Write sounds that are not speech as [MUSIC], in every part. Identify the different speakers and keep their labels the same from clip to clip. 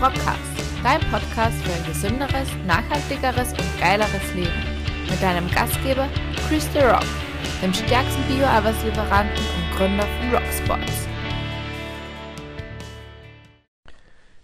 Speaker 1: Rockcast, dein Podcast für ein gesünderes, nachhaltigeres und geileres Leben. Mit deinem Gastgeber Chris The Rock, dem stärksten Bio-Arbeitslieferanten und Gründer von Rocksports.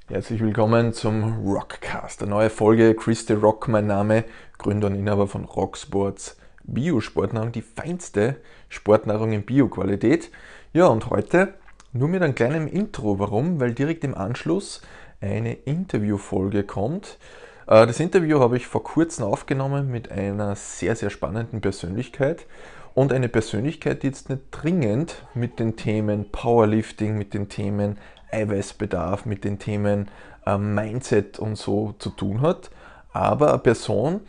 Speaker 2: Herzlich willkommen zum Rockcast, eine neue Folge. Chris The Rock, mein Name, Gründer und Inhaber von Rocksports Bio-Sportnahrung, die feinste Sportnahrung in Bio-Qualität. Ja, und heute nur mit einem kleinen Intro. Warum? Weil direkt im Anschluss eine Interviewfolge kommt. Äh, das Interview habe ich vor kurzem aufgenommen mit einer sehr, sehr spannenden Persönlichkeit und eine Persönlichkeit, die jetzt nicht dringend mit den Themen Powerlifting, mit den Themen Eiweißbedarf, mit den Themen äh, Mindset und so zu tun hat, aber eine Person,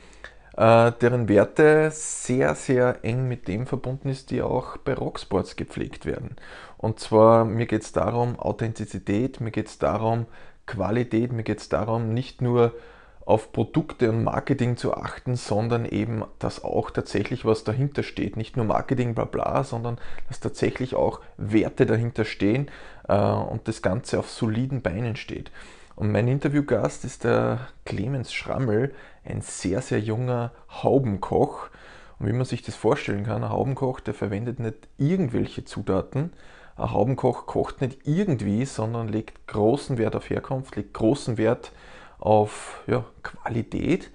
Speaker 2: äh, deren Werte sehr, sehr eng mit dem verbunden ist, die auch bei Rocksports gepflegt werden. Und zwar, mir geht es darum, Authentizität, mir geht es darum, Qualität, mir geht es darum, nicht nur auf Produkte und Marketing zu achten, sondern eben, dass auch tatsächlich was dahinter steht. Nicht nur Marketing, bla bla, sondern dass tatsächlich auch Werte dahinter stehen äh, und das Ganze auf soliden Beinen steht. Und mein Interviewgast ist der Clemens Schrammel, ein sehr, sehr junger Haubenkoch. Und wie man sich das vorstellen kann, ein Haubenkoch, der verwendet nicht irgendwelche Zutaten. Ein Haubenkoch kocht nicht irgendwie, sondern legt großen Wert auf Herkunft, legt großen Wert auf ja, Qualität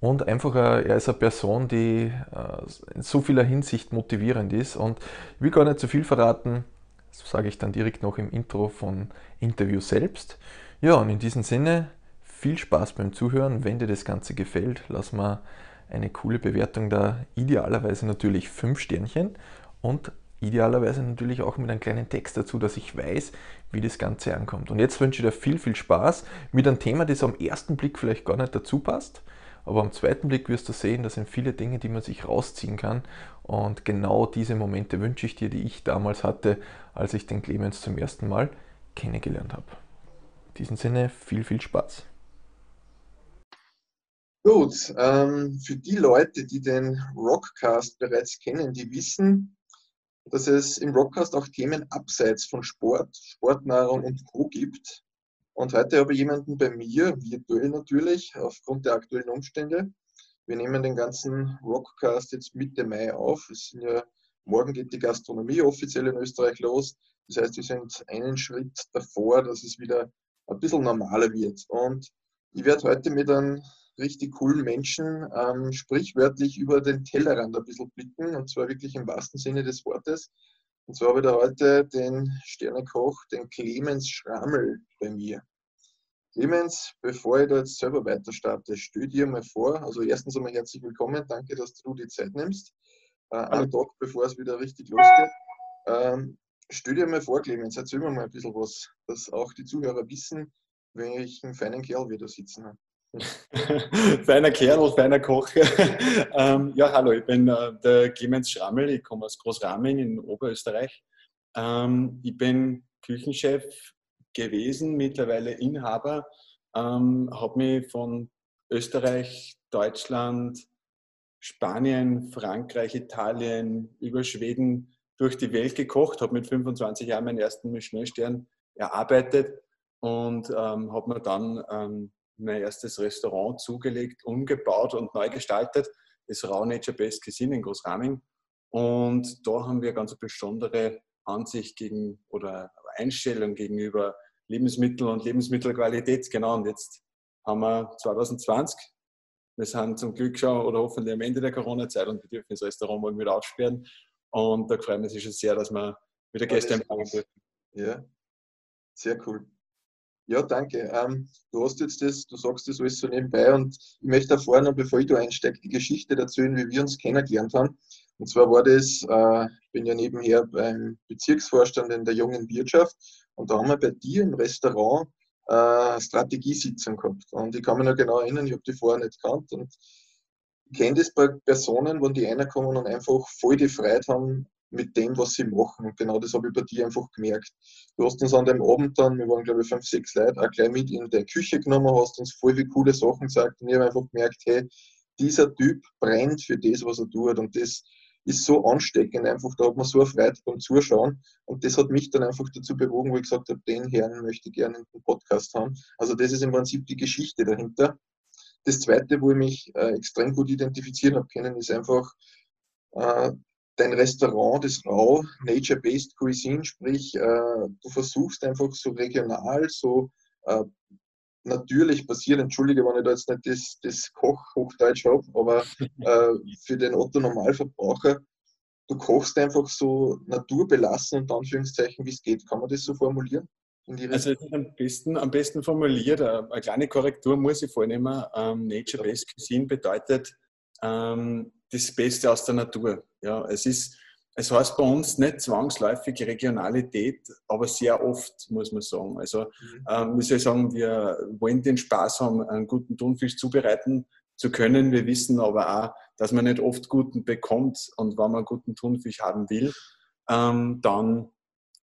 Speaker 2: und einfach, er ist eine Person, die äh, in so vieler Hinsicht motivierend ist. Und ich will gar nicht zu viel verraten, das sage ich dann direkt noch im Intro von Interview selbst. Ja, und in diesem Sinne, viel Spaß beim Zuhören. Wenn dir das Ganze gefällt, lass mal eine coole Bewertung da. Idealerweise natürlich 5 Sternchen und idealerweise natürlich auch mit einem kleinen Text dazu, dass ich weiß, wie das Ganze ankommt. Und jetzt wünsche ich dir viel, viel Spaß mit einem Thema, das am ersten Blick vielleicht gar nicht dazu passt. Aber am zweiten Blick wirst du sehen, das sind viele Dinge, die man sich rausziehen kann. Und genau diese Momente wünsche ich dir, die ich damals hatte, als ich den Clemens zum ersten Mal kennengelernt habe. In diesem Sinne viel, viel Spaß.
Speaker 3: Gut, ähm, für die Leute, die den Rockcast bereits kennen, die wissen, dass es im Rockcast auch Themen abseits von Sport, Sportnahrung und Co. gibt. Und heute habe ich jemanden bei mir, virtuell natürlich, aufgrund der aktuellen Umstände. Wir nehmen den ganzen Rockcast jetzt Mitte Mai auf. Ja, morgen geht die Gastronomie offiziell in Österreich los. Das heißt, wir sind einen Schritt davor, dass es wieder ein bisschen normaler wird. Und ich werde heute mit einem richtig coolen Menschen ähm, sprichwörtlich über den Tellerrand ein bisschen blicken, und zwar wirklich im wahrsten Sinne des Wortes. Und zwar habe ich da heute den Sternekoch, den Clemens Schrammel bei mir. Clemens, bevor ich da jetzt selber weiter starte, stell dir mal vor, also erstens einmal herzlich willkommen, danke, dass du die Zeit nimmst. Äh, einen Tag bevor es wieder richtig losgeht. Ähm, stell dir mal vor, Clemens, erzähl mir mal ein bisschen was, dass auch die Zuhörer wissen, welchen feinen Kerl wir da sitzen haben. [LAUGHS]
Speaker 4: feiner Kerl, feiner Koch. [LAUGHS] ähm, ja, hallo, ich bin äh, der Clemens Schrammel, ich komme aus Großraming in Oberösterreich. Ähm, ich bin Küchenchef gewesen, mittlerweile Inhaber, ähm, habe mich von Österreich, Deutschland, Spanien, Frankreich, Italien, über Schweden durch die Welt gekocht, habe mit 25 Jahren meinen ersten Michelin-Stern erarbeitet und ähm, habe mir dann ähm, mein erstes Restaurant zugelegt, umgebaut und neu gestaltet, das Rau Nature Best Cuisine in Großraming. Und da haben wir ganz besondere Ansicht gegen oder Einstellung gegenüber Lebensmittel und Lebensmittelqualität. Genau, und jetzt haben wir 2020. Wir sind zum Glück schon oder hoffentlich am Ende der Corona-Zeit und wir dürfen das Restaurant morgen wieder aufsperren. Und da freuen wir uns schon sehr, dass wir wieder Gäste empfangen dürfen.
Speaker 3: Ja, sehr cool. Ja, danke. Ähm, du hast jetzt das, du sagst das alles so nebenbei und ich möchte da vorne, bevor ich da einsteige, die Geschichte erzählen, wie wir uns kennengelernt haben. Und zwar war das, äh, ich bin ja nebenher beim Bezirksvorstand in der jungen Wirtschaft und da haben wir bei dir im Restaurant äh, Strategiesitzung gehabt. Und ich kann mich noch genau erinnern, ich habe die vorher nicht gekannt und ich kenne das bei Personen, wenn die reinkommen und einfach voll die Freude haben, mit dem, was sie machen. Und genau das habe ich bei dir einfach gemerkt. Du hast uns an dem Abend dann, wir waren glaube ich fünf, sechs Leute, auch gleich mit in der Küche genommen, hast uns voll wie coole Sachen gesagt und ich habe einfach gemerkt, hey, dieser Typ brennt für das, was er tut. Und das ist so ansteckend einfach, da hat man so eine Freude beim Zuschauen und das hat mich dann einfach dazu bewogen, wo ich gesagt habe, den Herrn möchte ich gerne in den Podcast haben. Also das ist im Prinzip die Geschichte dahinter. Das Zweite, wo ich mich äh, extrem gut identifizieren habe können, ist einfach äh, dein Restaurant, das RAW, Nature-Based Cuisine, sprich, äh, du versuchst einfach so regional, so äh, natürlich passiert, entschuldige, wenn ich da jetzt nicht das, das Koch-Hochdeutsch habe, aber äh, [LAUGHS] für den Otto-Normalverbraucher, du kochst einfach so naturbelassen, und Anführungszeichen, wie es geht. Kann man das so formulieren?
Speaker 4: also am besten, am besten formuliert, äh, eine kleine Korrektur muss ich vornehmen. Ähm, Nature-Based Cuisine bedeutet ähm, das Beste aus der Natur. Ja, es ist es heißt bei uns nicht zwangsläufig Regionalität, aber sehr oft, muss man sagen. Also, mhm. ähm, soll ich sagen, wir wollen den Spaß haben, einen guten Thunfisch zubereiten zu können. Wir wissen aber auch, dass man nicht oft guten bekommt. Und wenn man einen guten Thunfisch haben will, ähm, dann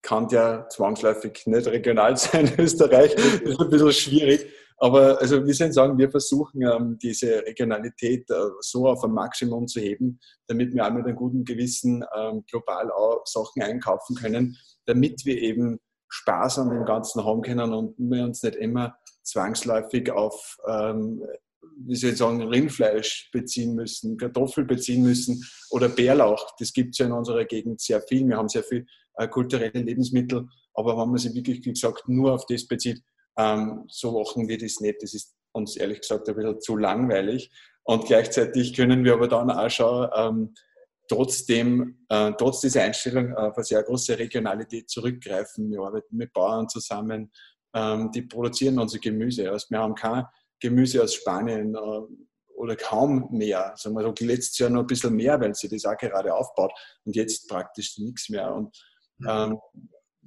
Speaker 4: kann der zwangsläufig nicht regional [LAUGHS] sein in Österreich. Das ist ein bisschen schwierig. Aber also wir sind sagen, wir versuchen ähm, diese Regionalität äh, so auf ein Maximum zu heben, damit wir auch mit einem guten Gewissen ähm, global auch Sachen einkaufen können, damit wir eben Spaß an dem Ganzen haben können und wir uns nicht immer zwangsläufig auf, ähm, wie soll ich sagen, Rindfleisch beziehen müssen, Kartoffel beziehen müssen oder Bärlauch. Das gibt es ja in unserer Gegend sehr viel. Wir haben sehr viel äh, kulturelle Lebensmittel, aber wenn man sich wirklich, wie gesagt, nur auf das bezieht, ähm, so machen wir das nicht. Das ist uns ehrlich gesagt ein bisschen zu langweilig. Und gleichzeitig können wir aber dann auch schon ähm, trotzdem, äh, trotz dieser Einstellung auf eine sehr große Regionalität zurückgreifen. Wir arbeiten mit Bauern zusammen, ähm, die produzieren unser Gemüse. Also wir haben kein Gemüse aus Spanien äh, oder kaum mehr. Sagen wir so, letztes Jahr noch ein bisschen mehr, weil sie das auch gerade aufbaut und jetzt praktisch nichts mehr. Und ähm,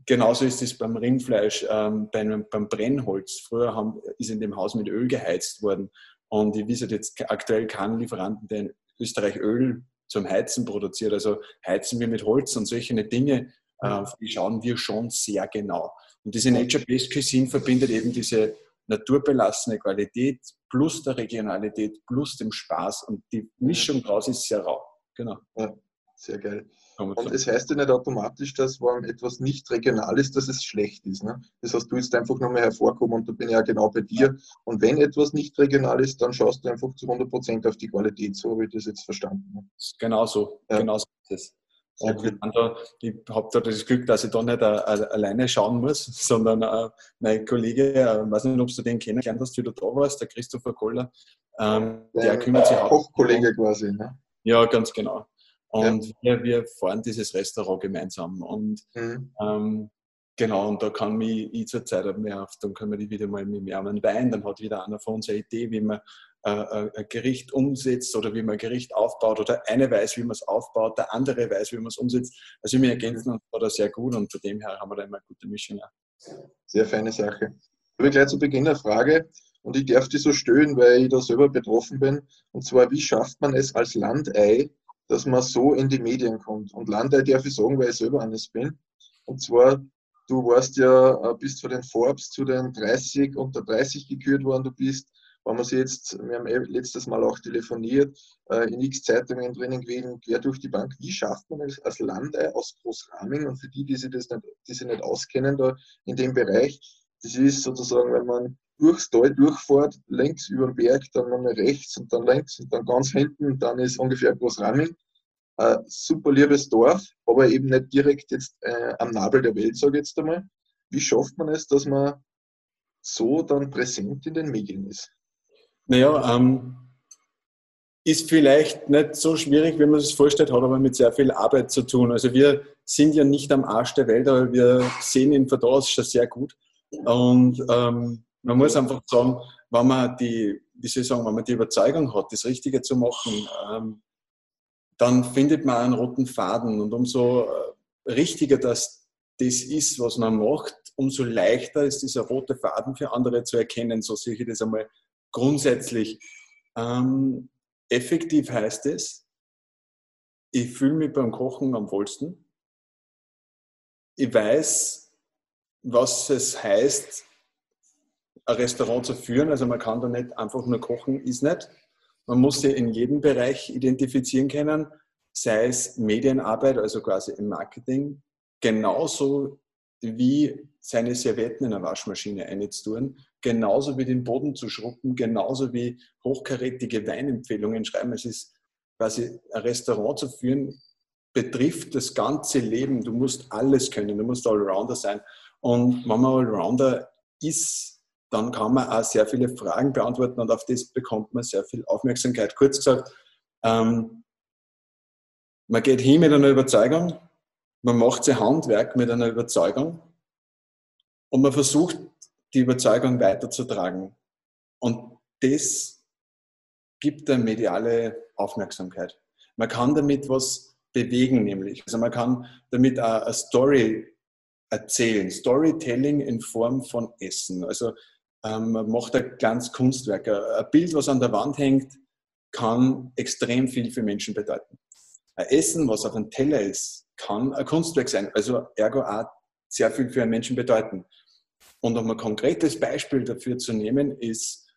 Speaker 4: genauso ist es beim Rindfleisch, ähm, beim, beim, Brennholz. Früher haben, ist in dem Haus mit Öl geheizt worden. Und ich weiß jetzt aktuell keinen Lieferanten, der in Österreich Öl zum Heizen produziert. Also heizen wir mit Holz und solche Dinge, äh, die schauen wir schon sehr genau. Und diese Nature-Based Cuisine verbindet eben diese naturbelassene Qualität plus der Regionalität plus dem Spaß. Und die Mischung daraus ist sehr rau.
Speaker 3: Genau. Ja, sehr geil. Und es heißt ja nicht automatisch, dass wenn etwas nicht regional ist, dass es schlecht ist. Ne? Das heißt, du jetzt einfach nochmal hervorkommen und da bin ich ja genau bei dir. Und wenn etwas nicht regional ist, dann schaust du einfach zu 100 Prozent auf die Qualität. So habe ich das jetzt verstanden. Ne?
Speaker 4: Genau so. Ja. Genau so ist es. Da, ich habe da das Glück, dass ich da nicht uh, alleine schauen muss, [LAUGHS] sondern uh, mein Kollege, ich weiß nicht, ob du den kennengelernt hast, wie du da warst, der Christopher Koller, um, der kümmert sich
Speaker 3: auch. Kochkollege quasi, ne?
Speaker 4: Ja, ganz genau. Und ja. wir, wir fahren dieses Restaurant gemeinsam. Und mhm. ähm, genau, und da kann mich ich zur Zeit mehr auf, dann können wir die wieder mal mit mehr einen Wein, dann hat wieder einer von uns eine Idee, wie man äh, ein Gericht umsetzt oder wie man ein Gericht aufbaut oder eine weiß, wie man es aufbaut, der andere weiß, wie man es umsetzt. Also wir ergänzen uns da sehr gut und von dem her haben wir da immer eine gute Mischung. Ja.
Speaker 3: Sehr feine Sache. Ich habe gleich zu Beginn eine Frage und ich darf die so stören, weil ich da selber betroffen bin. Und zwar, wie schafft man es als Landei, dass man so in die Medien kommt. Und Landei darf ich sagen, weil ich selber eines bin. Und zwar, du warst ja äh, bis zu den Forbes zu den 30 unter 30 gekürt worden, du bist, wenn man sie jetzt, wir haben eh letztes Mal auch telefoniert, äh, in x Zeitungen drinnen gewesen, quer durch die Bank. Wie schafft man es als Landei aus Großraming und für die, die sich das nicht, die sich nicht auskennen da in dem Bereich, das ist sozusagen, wenn man durchs Tal durchfährt, längs über den Berg, dann nochmal rechts und dann links und dann ganz hinten, dann ist ungefähr Großramming. Ein super liebes Dorf, aber eben nicht direkt jetzt äh, am Nabel der Welt, sage ich jetzt einmal. Wie schafft man es, dass man so dann präsent in den Medien ist?
Speaker 4: Naja, ähm, ist vielleicht nicht so schwierig, wie man sich vorstellt, hat aber mit sehr viel Arbeit zu tun. Also wir sind ja nicht am Arsch der Welt, aber wir sehen ihn von da aus schon sehr gut. Und ähm, man muss einfach sagen, wenn man die, wie soll ich sagen, wenn man die Überzeugung hat, das Richtige zu machen, ähm, dann findet man einen roten Faden. Und umso äh, richtiger das, das ist, was man macht, umso leichter ist dieser rote Faden für andere zu erkennen. So sehe ich das einmal grundsätzlich. Ähm, effektiv heißt es, ich fühle mich beim Kochen am wohlsten. Ich weiß, was es heißt, ein Restaurant zu führen. Also man kann da nicht einfach nur kochen, ist nicht. Man muss sich in jedem Bereich identifizieren können. sei es Medienarbeit, also quasi im Marketing, genauso wie seine Servietten in eine Waschmaschine einzutun, genauso wie den Boden zu schrubben, genauso wie hochkarätige Weinempfehlungen schreiben. Es ist quasi ein Restaurant zu führen, betrifft das ganze Leben. Du musst alles können, du musst Allrounder sein. Und wenn man Allrounder ist, dann kann man auch sehr viele Fragen beantworten und auf das bekommt man sehr viel Aufmerksamkeit. Kurz gesagt, ähm, man geht hin mit einer Überzeugung, man macht sein Handwerk mit einer Überzeugung und man versucht, die Überzeugung weiterzutragen. Und das gibt eine mediale Aufmerksamkeit. Man kann damit was bewegen, nämlich. Also man kann damit eine Story erzählen. Storytelling in Form von Essen. Also ähm, macht ein kleines Kunstwerk. Ein Bild, was an der Wand hängt, kann extrem viel für Menschen bedeuten. Ein Essen, was auf einem Teller ist, kann ein Kunstwerk sein. Also ergo auch sehr viel für einen Menschen bedeuten. Und um ein konkretes Beispiel dafür zu nehmen, ist,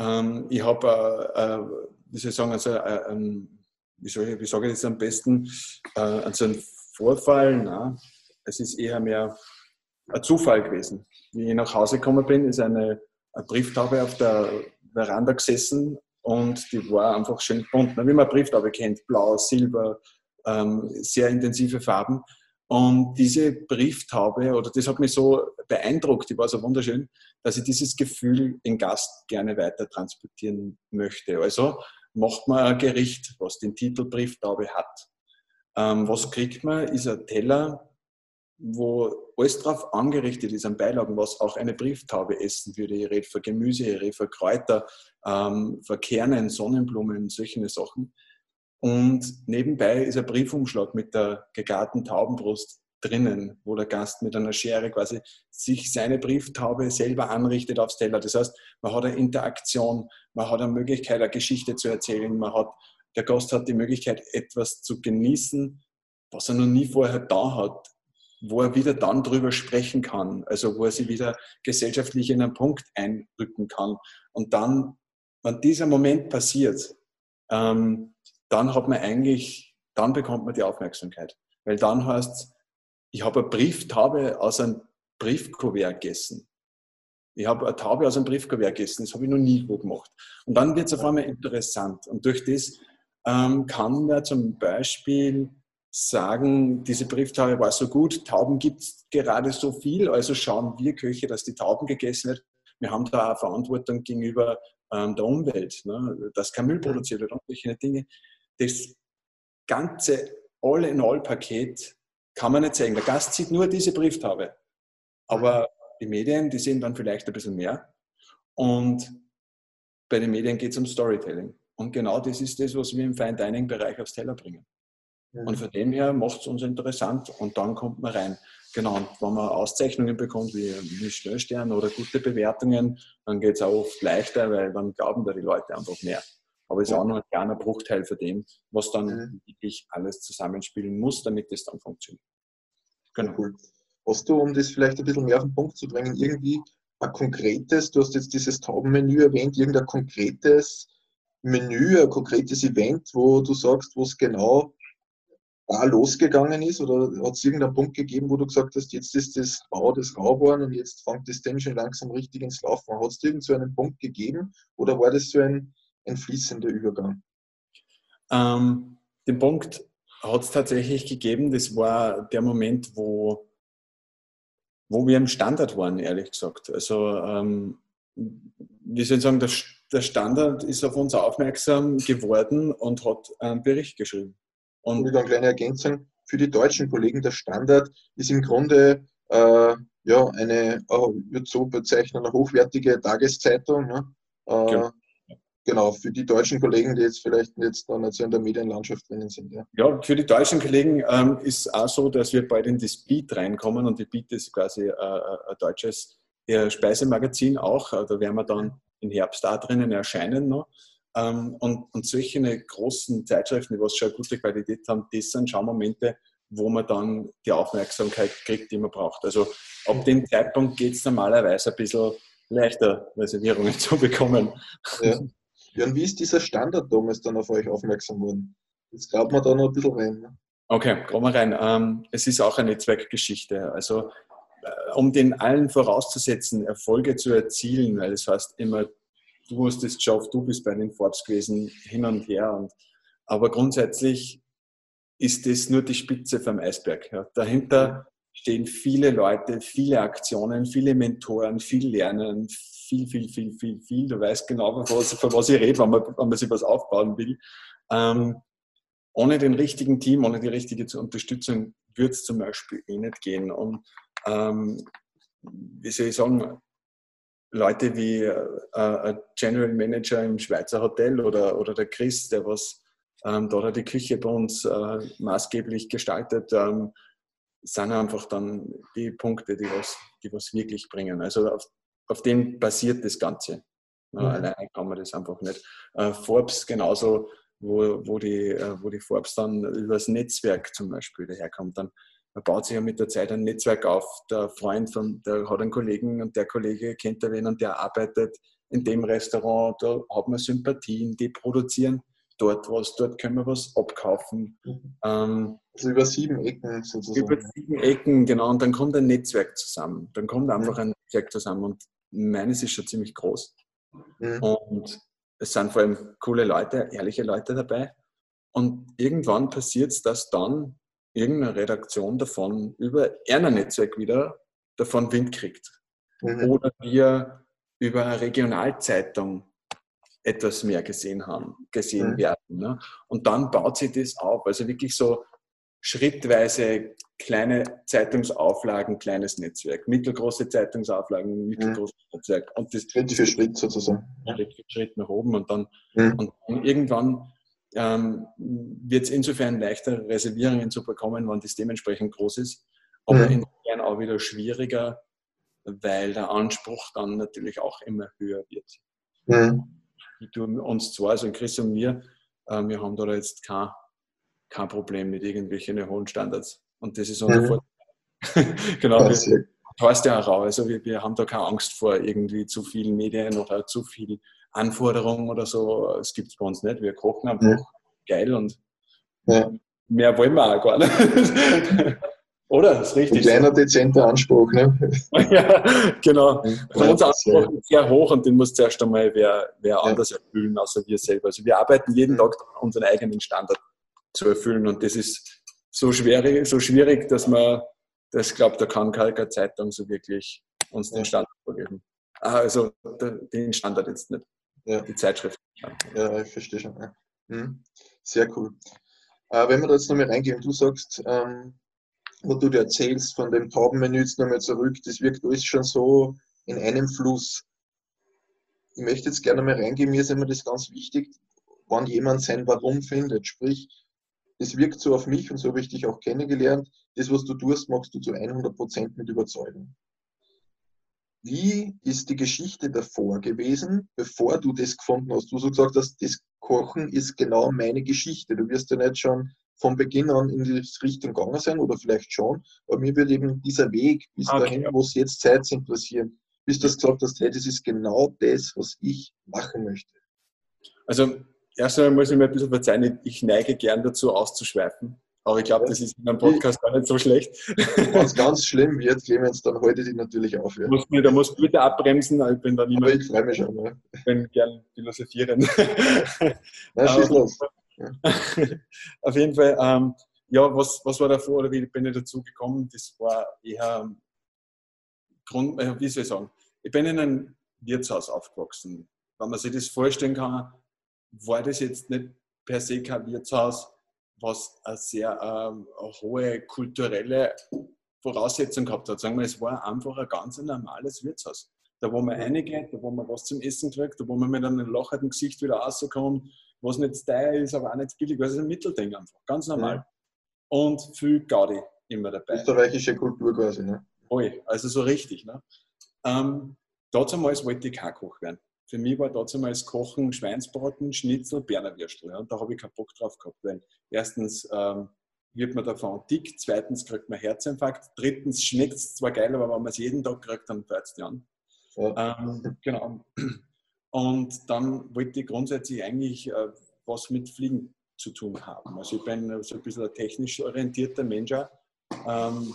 Speaker 4: ähm, ich habe, äh, äh, wie soll ich sagen, also, äh, ähm, wie, soll ich, wie sage ich das am besten, äh, also ein Vorfall, na, es ist eher mehr ein Zufall gewesen. Wie ich nach Hause gekommen bin, ist eine, eine Brieftaube auf der Veranda gesessen und die war einfach schön bunt. Wie man Brieftaube kennt, blau, silber, ähm, sehr intensive Farben. Und diese Brieftaube, oder das hat mich so beeindruckt, die war so wunderschön, dass ich dieses Gefühl in Gast gerne weiter transportieren möchte. Also macht man ein Gericht, was den Titel Brieftaube hat. Ähm, was kriegt man? Ist ein Teller, wo alles drauf angerichtet ist an Beilagen, was auch eine Brieftaube essen würde. Ich rede von Gemüse, ich rede von Kräuter, ähm, von Kernen, Sonnenblumen, solche Sachen. Und nebenbei ist ein Briefumschlag mit der gegarten Taubenbrust drinnen, wo der Gast mit einer Schere quasi sich seine Brieftaube selber anrichtet aufs Teller. Das heißt, man hat eine Interaktion, man hat eine Möglichkeit, eine Geschichte zu erzählen, man hat, der Gast hat die Möglichkeit, etwas zu genießen, was er noch nie vorher da hat, wo er wieder dann drüber sprechen kann, also wo er sich wieder gesellschaftlich in einen Punkt einrücken kann. Und dann, wenn dieser Moment passiert, ähm, dann hat man eigentlich, dann bekommt man die Aufmerksamkeit. Weil dann heißt ich habe eine Brieftaube aus einem Briefkuvert gegessen. Ich habe eine Taube aus einem Briefkuvert gegessen. Das habe ich noch nie wo gemacht. Und dann wird es auf einmal interessant. Und durch das ähm, kann man zum Beispiel sagen, diese Brieftaube war so gut, Tauben gibt es gerade so viel, also schauen wir Köche, dass die Tauben gegessen wird. Wir haben da auch Verantwortung gegenüber ähm, der Umwelt, ne? dass kein Müll produziert wird und solche Dinge. Das ganze All-in-All-Paket kann man nicht zeigen. Der Gast sieht nur diese Brieftaube. Aber die Medien, die sehen dann vielleicht ein bisschen mehr. Und bei den Medien geht es um Storytelling. Und genau das ist das, was wir im Fine Dining Bereich aufs Teller bringen. Und von dem her macht es uns interessant und dann kommt man rein. Genau, und wenn man Auszeichnungen bekommt, wie Michelin-Stern oder gute Bewertungen, dann geht es auch oft leichter, weil dann glauben da die Leute einfach mehr. Aber es ist auch noch ein kleiner Bruchteil von dem, was dann wirklich alles zusammenspielen muss, damit das dann funktioniert.
Speaker 3: Genau. Cool. Hast du, um das vielleicht ein bisschen mehr auf den Punkt zu bringen, irgendwie ein konkretes, du hast jetzt dieses Taubenmenü erwähnt, irgendein konkretes Menü, ein konkretes Event, wo du sagst, wo es genau da losgegangen ist? Oder hat es irgendeinen Punkt gegeben, wo du gesagt hast, jetzt ist das Rau das Rauborn und jetzt fängt das schon langsam richtig ins Laufen? Hat es irgend so einen Punkt gegeben oder war das so ein, ein fließender Übergang?
Speaker 4: Ähm, den Punkt hat es tatsächlich gegeben. Das war der Moment, wo, wo wir im Standard waren, ehrlich gesagt. Also, ähm, wie soll ich sagen, der, der Standard ist auf uns aufmerksam geworden und hat einen Bericht geschrieben.
Speaker 3: Und wieder eine kleine Ergänzung für die deutschen Kollegen, der Standard ist im Grunde äh, ja, eine, oh, wird so bezeichnen, eine hochwertige Tageszeitung. Ne? Äh, genau. genau. für die deutschen Kollegen, die jetzt vielleicht jetzt noch nicht so in der Medienlandschaft drinnen sind. Ja,
Speaker 4: ja für die deutschen Kollegen ähm, ist auch so, dass wir bald in das Beat reinkommen und die Beat ist quasi äh, ein deutsches Speisemagazin auch. Da werden wir dann im Herbst da drinnen erscheinen noch. Ähm, und, und solche großen Zeitschriften, die was schon eine gute Qualität haben, das sind schon Momente, wo man dann die Aufmerksamkeit kriegt, die man braucht. Also ab dem Zeitpunkt geht es normalerweise ein bisschen leichter, Reservierungen [LAUGHS] zu bekommen.
Speaker 3: Ja. ja. und wie ist dieser Standard damals dann auf euch aufmerksam worden? Jetzt glaubt man da noch ein bisschen rein. Ne?
Speaker 4: Okay, kommen wir rein. Ähm, es ist auch eine Netzwerkgeschichte. Also, äh, um den allen vorauszusetzen, Erfolge zu erzielen, weil das heißt immer, du hast das geschafft, du bist bei den Forbes gewesen, hin und her. Und, aber grundsätzlich ist das nur die Spitze vom Eisberg. Ja. Dahinter stehen viele Leute, viele Aktionen, viele Mentoren, viel Lernen, viel, viel, viel, viel, viel. Du weißt genau, von was, von was ich rede, wenn man, wenn man sich was aufbauen will. Ähm, ohne den richtigen Team, ohne die richtige Unterstützung wird es zum Beispiel eh nicht gehen. Und ähm, wie soll ich sagen, Leute wie äh, ein General Manager im Schweizer Hotel oder, oder der Chris, der was ähm, da die Küche bei uns äh, maßgeblich gestaltet, ähm, sind einfach dann die Punkte, die was, die was wirklich bringen. Also auf, auf denen basiert das Ganze. Mhm. Alleine kann man das einfach nicht. Äh, Forbes genauso, wo, wo, die, äh, wo die Forbes dann übers Netzwerk zum Beispiel daherkommt. Dann man baut sich ja mit der Zeit ein Netzwerk auf. Der Freund von, der hat einen Kollegen und der Kollege kennt wen und der arbeitet in dem Restaurant, da hat man Sympathien, die produzieren dort was, dort können wir was abkaufen.
Speaker 3: Mhm. Ähm, also über sieben Ecken sozusagen.
Speaker 4: Über sieben Ecken, genau. Und dann kommt ein Netzwerk zusammen. Dann kommt einfach ein Netzwerk zusammen. Und meines ist schon ziemlich groß. Mhm. Und es sind vor allem coole Leute, ehrliche Leute dabei. Und irgendwann passiert es, dass dann irgendeine Redaktion davon über ein Netzwerk wieder davon Wind kriegt. Mhm. Oder wir über eine Regionalzeitung etwas mehr gesehen haben, gesehen mhm. werden. Ne? Und dann baut sich das auf. Also wirklich so schrittweise kleine Zeitungsauflagen, kleines Netzwerk, mittelgroße Zeitungsauflagen, mittelgroßes mhm. Netzwerk.
Speaker 3: Und das Schritt für Schritt sozusagen.
Speaker 4: Schritt für Schritt nach oben. Und dann, mhm. und dann irgendwann ähm, wird es insofern leichter, Reservierungen zu bekommen, wenn das dementsprechend groß ist. Aber mhm. insofern auch wieder schwieriger, weil der Anspruch dann natürlich auch immer höher wird. Mhm du uns zwei, also Chris und mir, äh, wir haben da jetzt kein, kein Problem mit irgendwelchen hohen Standards. Und das ist unser mhm. Vorteil. [LAUGHS] genau. Das heißt ja auch. Also wir, wir haben da keine Angst vor irgendwie zu vielen Medien oder zu viel Anforderungen oder so. Es gibt es bei uns nicht. Wir kochen einfach mhm. geil und ja. mehr wollen wir auch gar nicht. [LAUGHS] Oder? Das ist richtig.
Speaker 3: Ein kleiner, dezenter Anspruch, ne? [LAUGHS]
Speaker 4: ja, genau. Also unser Anspruch ist sehr hoch und den muss zuerst einmal wer, wer ja. anders erfüllen, außer wir selber. Also wir arbeiten jeden Tag unseren eigenen Standard zu erfüllen und das ist so schwierig, so schwierig dass man, das glaubt, da kann keine Zeitung so wirklich uns den Standard vorgeben. Ah, also den Standard jetzt nicht. Ja. Die Zeitschrift.
Speaker 3: Ja, ich verstehe schon. Ja. Hm. Sehr cool. Äh, wenn wir da jetzt nochmal reingehen, du sagst, ähm, wo du dir erzählst von dem Taubenmenü jetzt nochmal zurück, das wirkt alles schon so in einem Fluss. Ich möchte jetzt gerne mal reingehen, mir ist immer das ganz wichtig, wann jemand sein Warum findet. Sprich, es wirkt so auf mich und so habe ich dich auch kennengelernt. Das, was du tust, machst du zu 100% mit Überzeugung. Wie ist die Geschichte davor gewesen, bevor du das gefunden hast? Du so gesagt hast, das Kochen ist genau meine Geschichte. Du wirst ja nicht schon von Beginn an in die Richtung gegangen sein oder vielleicht schon, aber mir wird eben dieser Weg bis okay. dahin, wo es jetzt Zeit sind, interessieren. Bis du das gesagt hast, hey, das ist genau das, was ich machen möchte.
Speaker 4: Also, erst einmal muss ich mir ein bisschen verzeihen, ich neige gern dazu auszuschweifen. Aber ich glaube, das ist in einem Podcast gar nicht so schlecht.
Speaker 3: Wenn es ganz schlimm wird, Clemens, dann heute die natürlich auf. Ja.
Speaker 4: Muss, da musst du bitte abbremsen, ich bin da niemand.
Speaker 3: Aber ich freue mich schon. Ja.
Speaker 4: Ich bin gern philosophieren. [LAUGHS]
Speaker 3: Na, schieß los. [LAUGHS]
Speaker 4: Auf jeden Fall, ähm, ja, was, was war davor oder wie bin ich dazu gekommen? Das war eher Grund, äh, wie soll ich sagen, ich bin in einem Wirtshaus aufgewachsen. Wenn man sich das vorstellen kann, war das jetzt nicht per se kein Wirtshaus, was eine sehr ähm, eine hohe kulturelle Voraussetzung gehabt hat. Sagen wir, es war einfach ein ganz normales Wirtshaus. Da, wo man reingeht, da, wo man was zum Essen kriegt, da, wo man mit einem lachenden Gesicht wieder rauskommt, was nicht teuer ist, aber auch nicht billig, es ist ein Mittelding einfach, ganz normal. Ja. Und viel Gaudi immer dabei.
Speaker 3: Österreichische Kultur quasi, ne?
Speaker 4: Oi, also so richtig. Ne? Ähm, damals wollte ich kein Koch werden. Für mich war damals Kochen Schweinsbraten, Schnitzel, Bernerwürstel. Ja? Und da habe ich keinen Bock drauf gehabt, weil erstens ähm, wird man davon dick, zweitens kriegt man Herzinfarkt, drittens schmeckt es zwar geil, aber wenn man es jeden Tag kriegt, dann fällt es dir an. Ja. Ähm, genau. Und dann wollte ich grundsätzlich eigentlich äh, was mit Fliegen zu tun haben. Also ich bin so ein bisschen ein technisch orientierter Mensch. Ähm,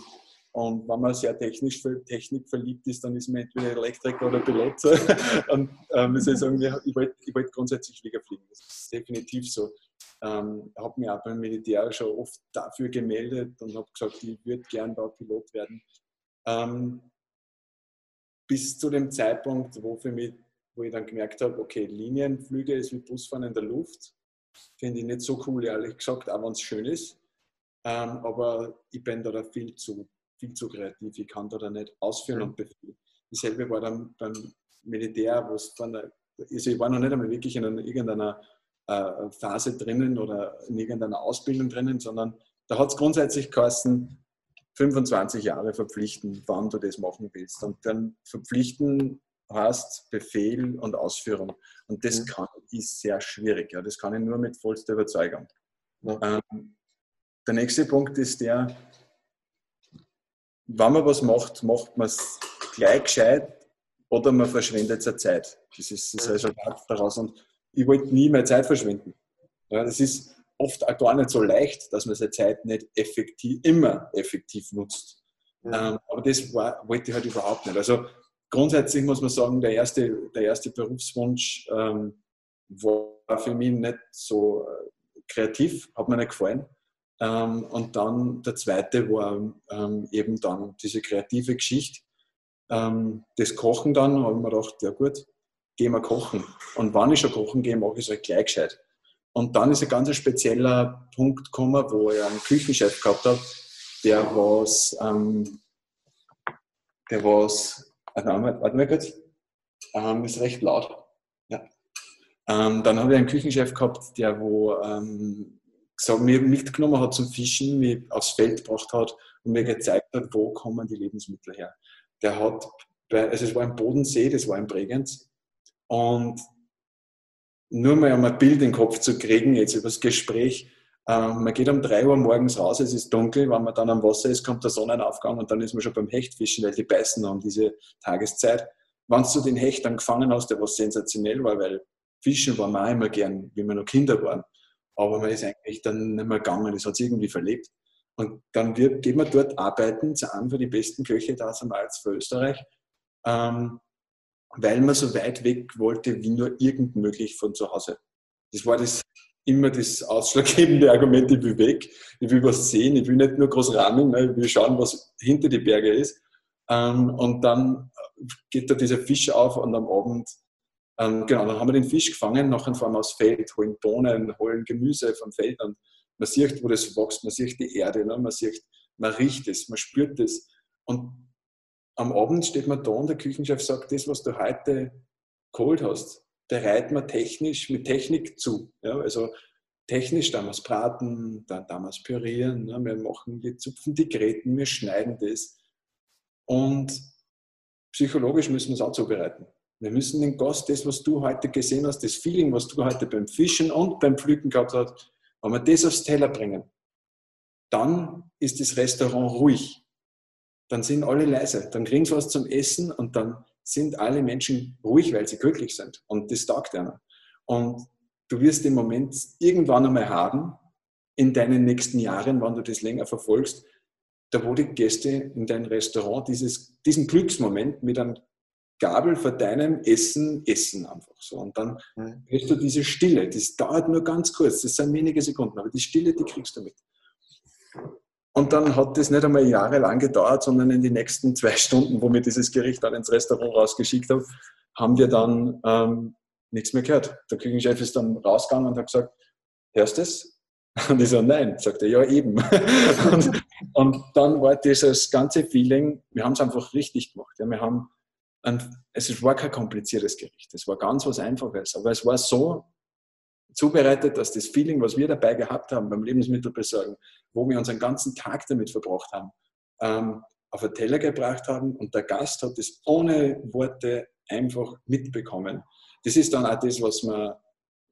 Speaker 4: und wenn man sehr technisch Technik verliebt ist, dann ist man entweder Elektriker oder Pilot. [LAUGHS] und ähm, ich sagen, ich wollte wollt grundsätzlich Flieger fliegen. Das ist definitiv so. Ähm, habe mich auch beim Militär schon oft dafür gemeldet und habe gesagt, ich würde gern da Pilot werden. Ähm, bis zu dem Zeitpunkt, wo, für mich, wo ich dann gemerkt habe, okay, Linienflüge ist wie Busfahren in der Luft. Finde ich nicht so cool, ehrlich gesagt, auch wenn es schön ist. Ähm, aber ich bin da viel zu, viel zu kreativ. Ich kann da nicht ausführen und befehlen. Dasselbe war dann beim Militär, wo es dann, also ich war noch nicht einmal wirklich in einer, irgendeiner äh, Phase drinnen oder in irgendeiner Ausbildung drinnen, sondern da hat es grundsätzlich geheißen, 25 Jahre verpflichten, wann du das machen willst. Und dann verpflichten heißt Befehl und Ausführung. Und das mhm. kann, ist sehr schwierig. Ja. Das kann ich nur mit vollster Überzeugung. Ja. Ähm, der nächste Punkt ist der, wenn man was macht, macht man es gleich gescheit oder man verschwendet seine Zeit. Das ist das Resultat daraus. Und ich wollte nie mehr Zeit verschwenden. Ja, das ist oft auch gar nicht so leicht, dass man seine Zeit nicht effektiv, immer effektiv nutzt. Ja. Ähm, aber das war, wollte ich halt überhaupt nicht. Also grundsätzlich muss man sagen, der erste, der erste Berufswunsch ähm, war für mich nicht so äh, kreativ, hat mir nicht gefallen. Ähm, und dann der zweite war ähm, eben dann diese kreative Geschichte. Ähm, das Kochen dann, habe ich mir gedacht, ja gut, gehen wir kochen. Und wann ich schon kochen gehe, mache ich es halt gleich gescheit. Und dann ist ein ganz spezieller Punkt gekommen, wo ich einen Küchenchef gehabt habe, der was, ähm, der was, warte mal kurz, ähm, ist recht laut. Ja. Ähm, dann habe ich einen Küchenchef gehabt, der wo gesagt, mir mitgenommen hat zum Fischen, mich aufs Feld gebracht hat und mir gezeigt hat, wo kommen die Lebensmittel her. Der hat, bei, also es war im Bodensee, das war in Bregenz, und nur mal um ein Bild in den Kopf zu kriegen, jetzt über das Gespräch. Ähm, man geht um 3 Uhr morgens raus, es ist dunkel, wenn man dann am Wasser ist, kommt der Sonnenaufgang und dann ist man schon beim Hechtfischen, weil die beißen um diese Tageszeit. Wenn du den Hecht dann gefangen hast, der was sensationell war, weil Fischen war man auch immer gern, wie wir noch Kinder waren. Aber man ist eigentlich dann nicht mehr gegangen, das hat sich irgendwie verlebt. Und dann wird, geht man dort arbeiten, zu einem von den besten Köche da als für Österreich. Ähm, weil man so weit weg wollte, wie nur irgend möglich von zu Hause. Das war das immer das ausschlaggebende [LAUGHS] Argument, ich will weg, ich will was sehen, ich will nicht nur groß rahmen, ich will schauen, was hinter die Berge ist. Ähm, und dann geht da dieser Fisch auf und am Abend, ähm, genau, dann haben wir den Fisch gefangen, nachher fahren wir aufs Feld, holen Bohnen, holen Gemüse vom Feld und man sieht, wo das wächst, man sieht die Erde, ne? man sieht, man riecht es, man spürt es. Und am Abend steht man da und der Küchenchef sagt, das, was du heute geholt hast, bereiten wir technisch mit Technik zu. Ja, also technisch damals braten, dann damals pürieren, ja, wir machen, wir zupfen die Gräten, wir schneiden das. Und psychologisch müssen wir es auch zubereiten. Wir müssen den Gast, das, was du heute gesehen hast, das Feeling, was du heute beim Fischen und beim Pflücken gehabt hast, wenn wir das aufs Teller bringen, dann ist das Restaurant ruhig dann sind alle leise. Dann kriegen sie was zum Essen und dann sind alle Menschen ruhig, weil sie glücklich sind. Und das taugt einer. Und du wirst den Moment irgendwann einmal haben, in deinen nächsten Jahren, wenn du das länger verfolgst, da wo die Gäste in dein Restaurant dieses, diesen Glücksmoment mit einem Gabel vor deinem Essen essen einfach so. Und dann mhm. hörst du diese Stille. Das dauert nur ganz kurz, das sind wenige Sekunden, aber die Stille, die kriegst du mit. Und dann hat das nicht einmal jahrelang gedauert, sondern in den nächsten zwei Stunden, wo wir dieses Gericht dann ins Restaurant rausgeschickt haben, haben wir dann ähm, nichts mehr gehört. Der Küchenchef ist dann rausgegangen und hat gesagt, hörst du es? [LAUGHS] Und ich so, nein. Sagt er, ja eben. [LAUGHS] und, und, dann war dieses ganze Feeling, wir haben es einfach richtig gemacht. Ja, wir haben ein, es war kein kompliziertes Gericht, es war ganz was Einfaches, aber es war so zubereitet, dass das Feeling, was wir dabei gehabt haben beim Lebensmittelbesorgen, wo wir unseren ganzen Tag damit verbracht haben, ähm, auf einen Teller gebracht haben und der Gast hat das ohne Worte einfach mitbekommen. Das ist dann auch das, was man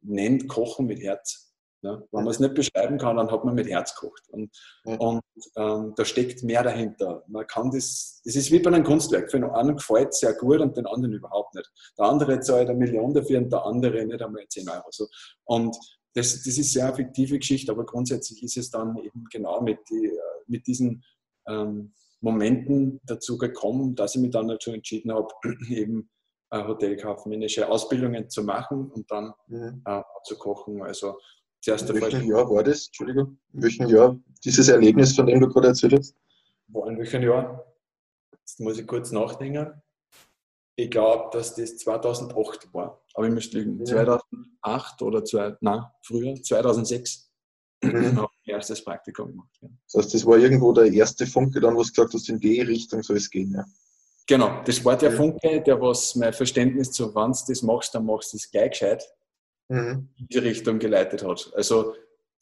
Speaker 4: nennt Kochen mit Herz. Ja, wenn man es nicht beschreiben kann, dann hat man mit Herz gekocht. Und, ja. und ähm, da steckt mehr dahinter. Man kann das, es ist wie bei einem Kunstwerk. Für den einen gefällt es sehr gut und den anderen überhaupt nicht. Der andere zahlt eine Million dafür und der andere nicht einmal 10 Euro. So. Und das, das ist sehr effektive Geschichte, aber grundsätzlich ist es dann eben genau mit, die, mit diesen ähm, Momenten dazu gekommen, dass ich mich dann dazu entschieden habe, [CLEARS THROAT] eben äh, hotelkaufmännische Ausbildungen zu machen und dann mhm. äh, zu kochen. Also
Speaker 3: zuerst In welchem Jahr war das? Entschuldigung. In welchem Jahr dieses Erlebnis, von dem du gerade erzählt hast?
Speaker 4: War in welchem Jahr? Jetzt muss ich kurz nachdenken. Ich glaube, dass das 2008 war. Aber ich müsste lügen. Ja. 2008 oder zwei, nein, früher, 2006 mhm. habe ich erstes Praktikum gemacht. Ja.
Speaker 3: Das heißt, das war irgendwo der erste Funke dann, wo du gesagt hast, in die Richtung soll es gehen. Ja.
Speaker 4: Genau, das war der Funke, der was mein Verständnis zu, wann du das machst, dann machst du es gleich gescheit, mhm. in die Richtung geleitet hat. Also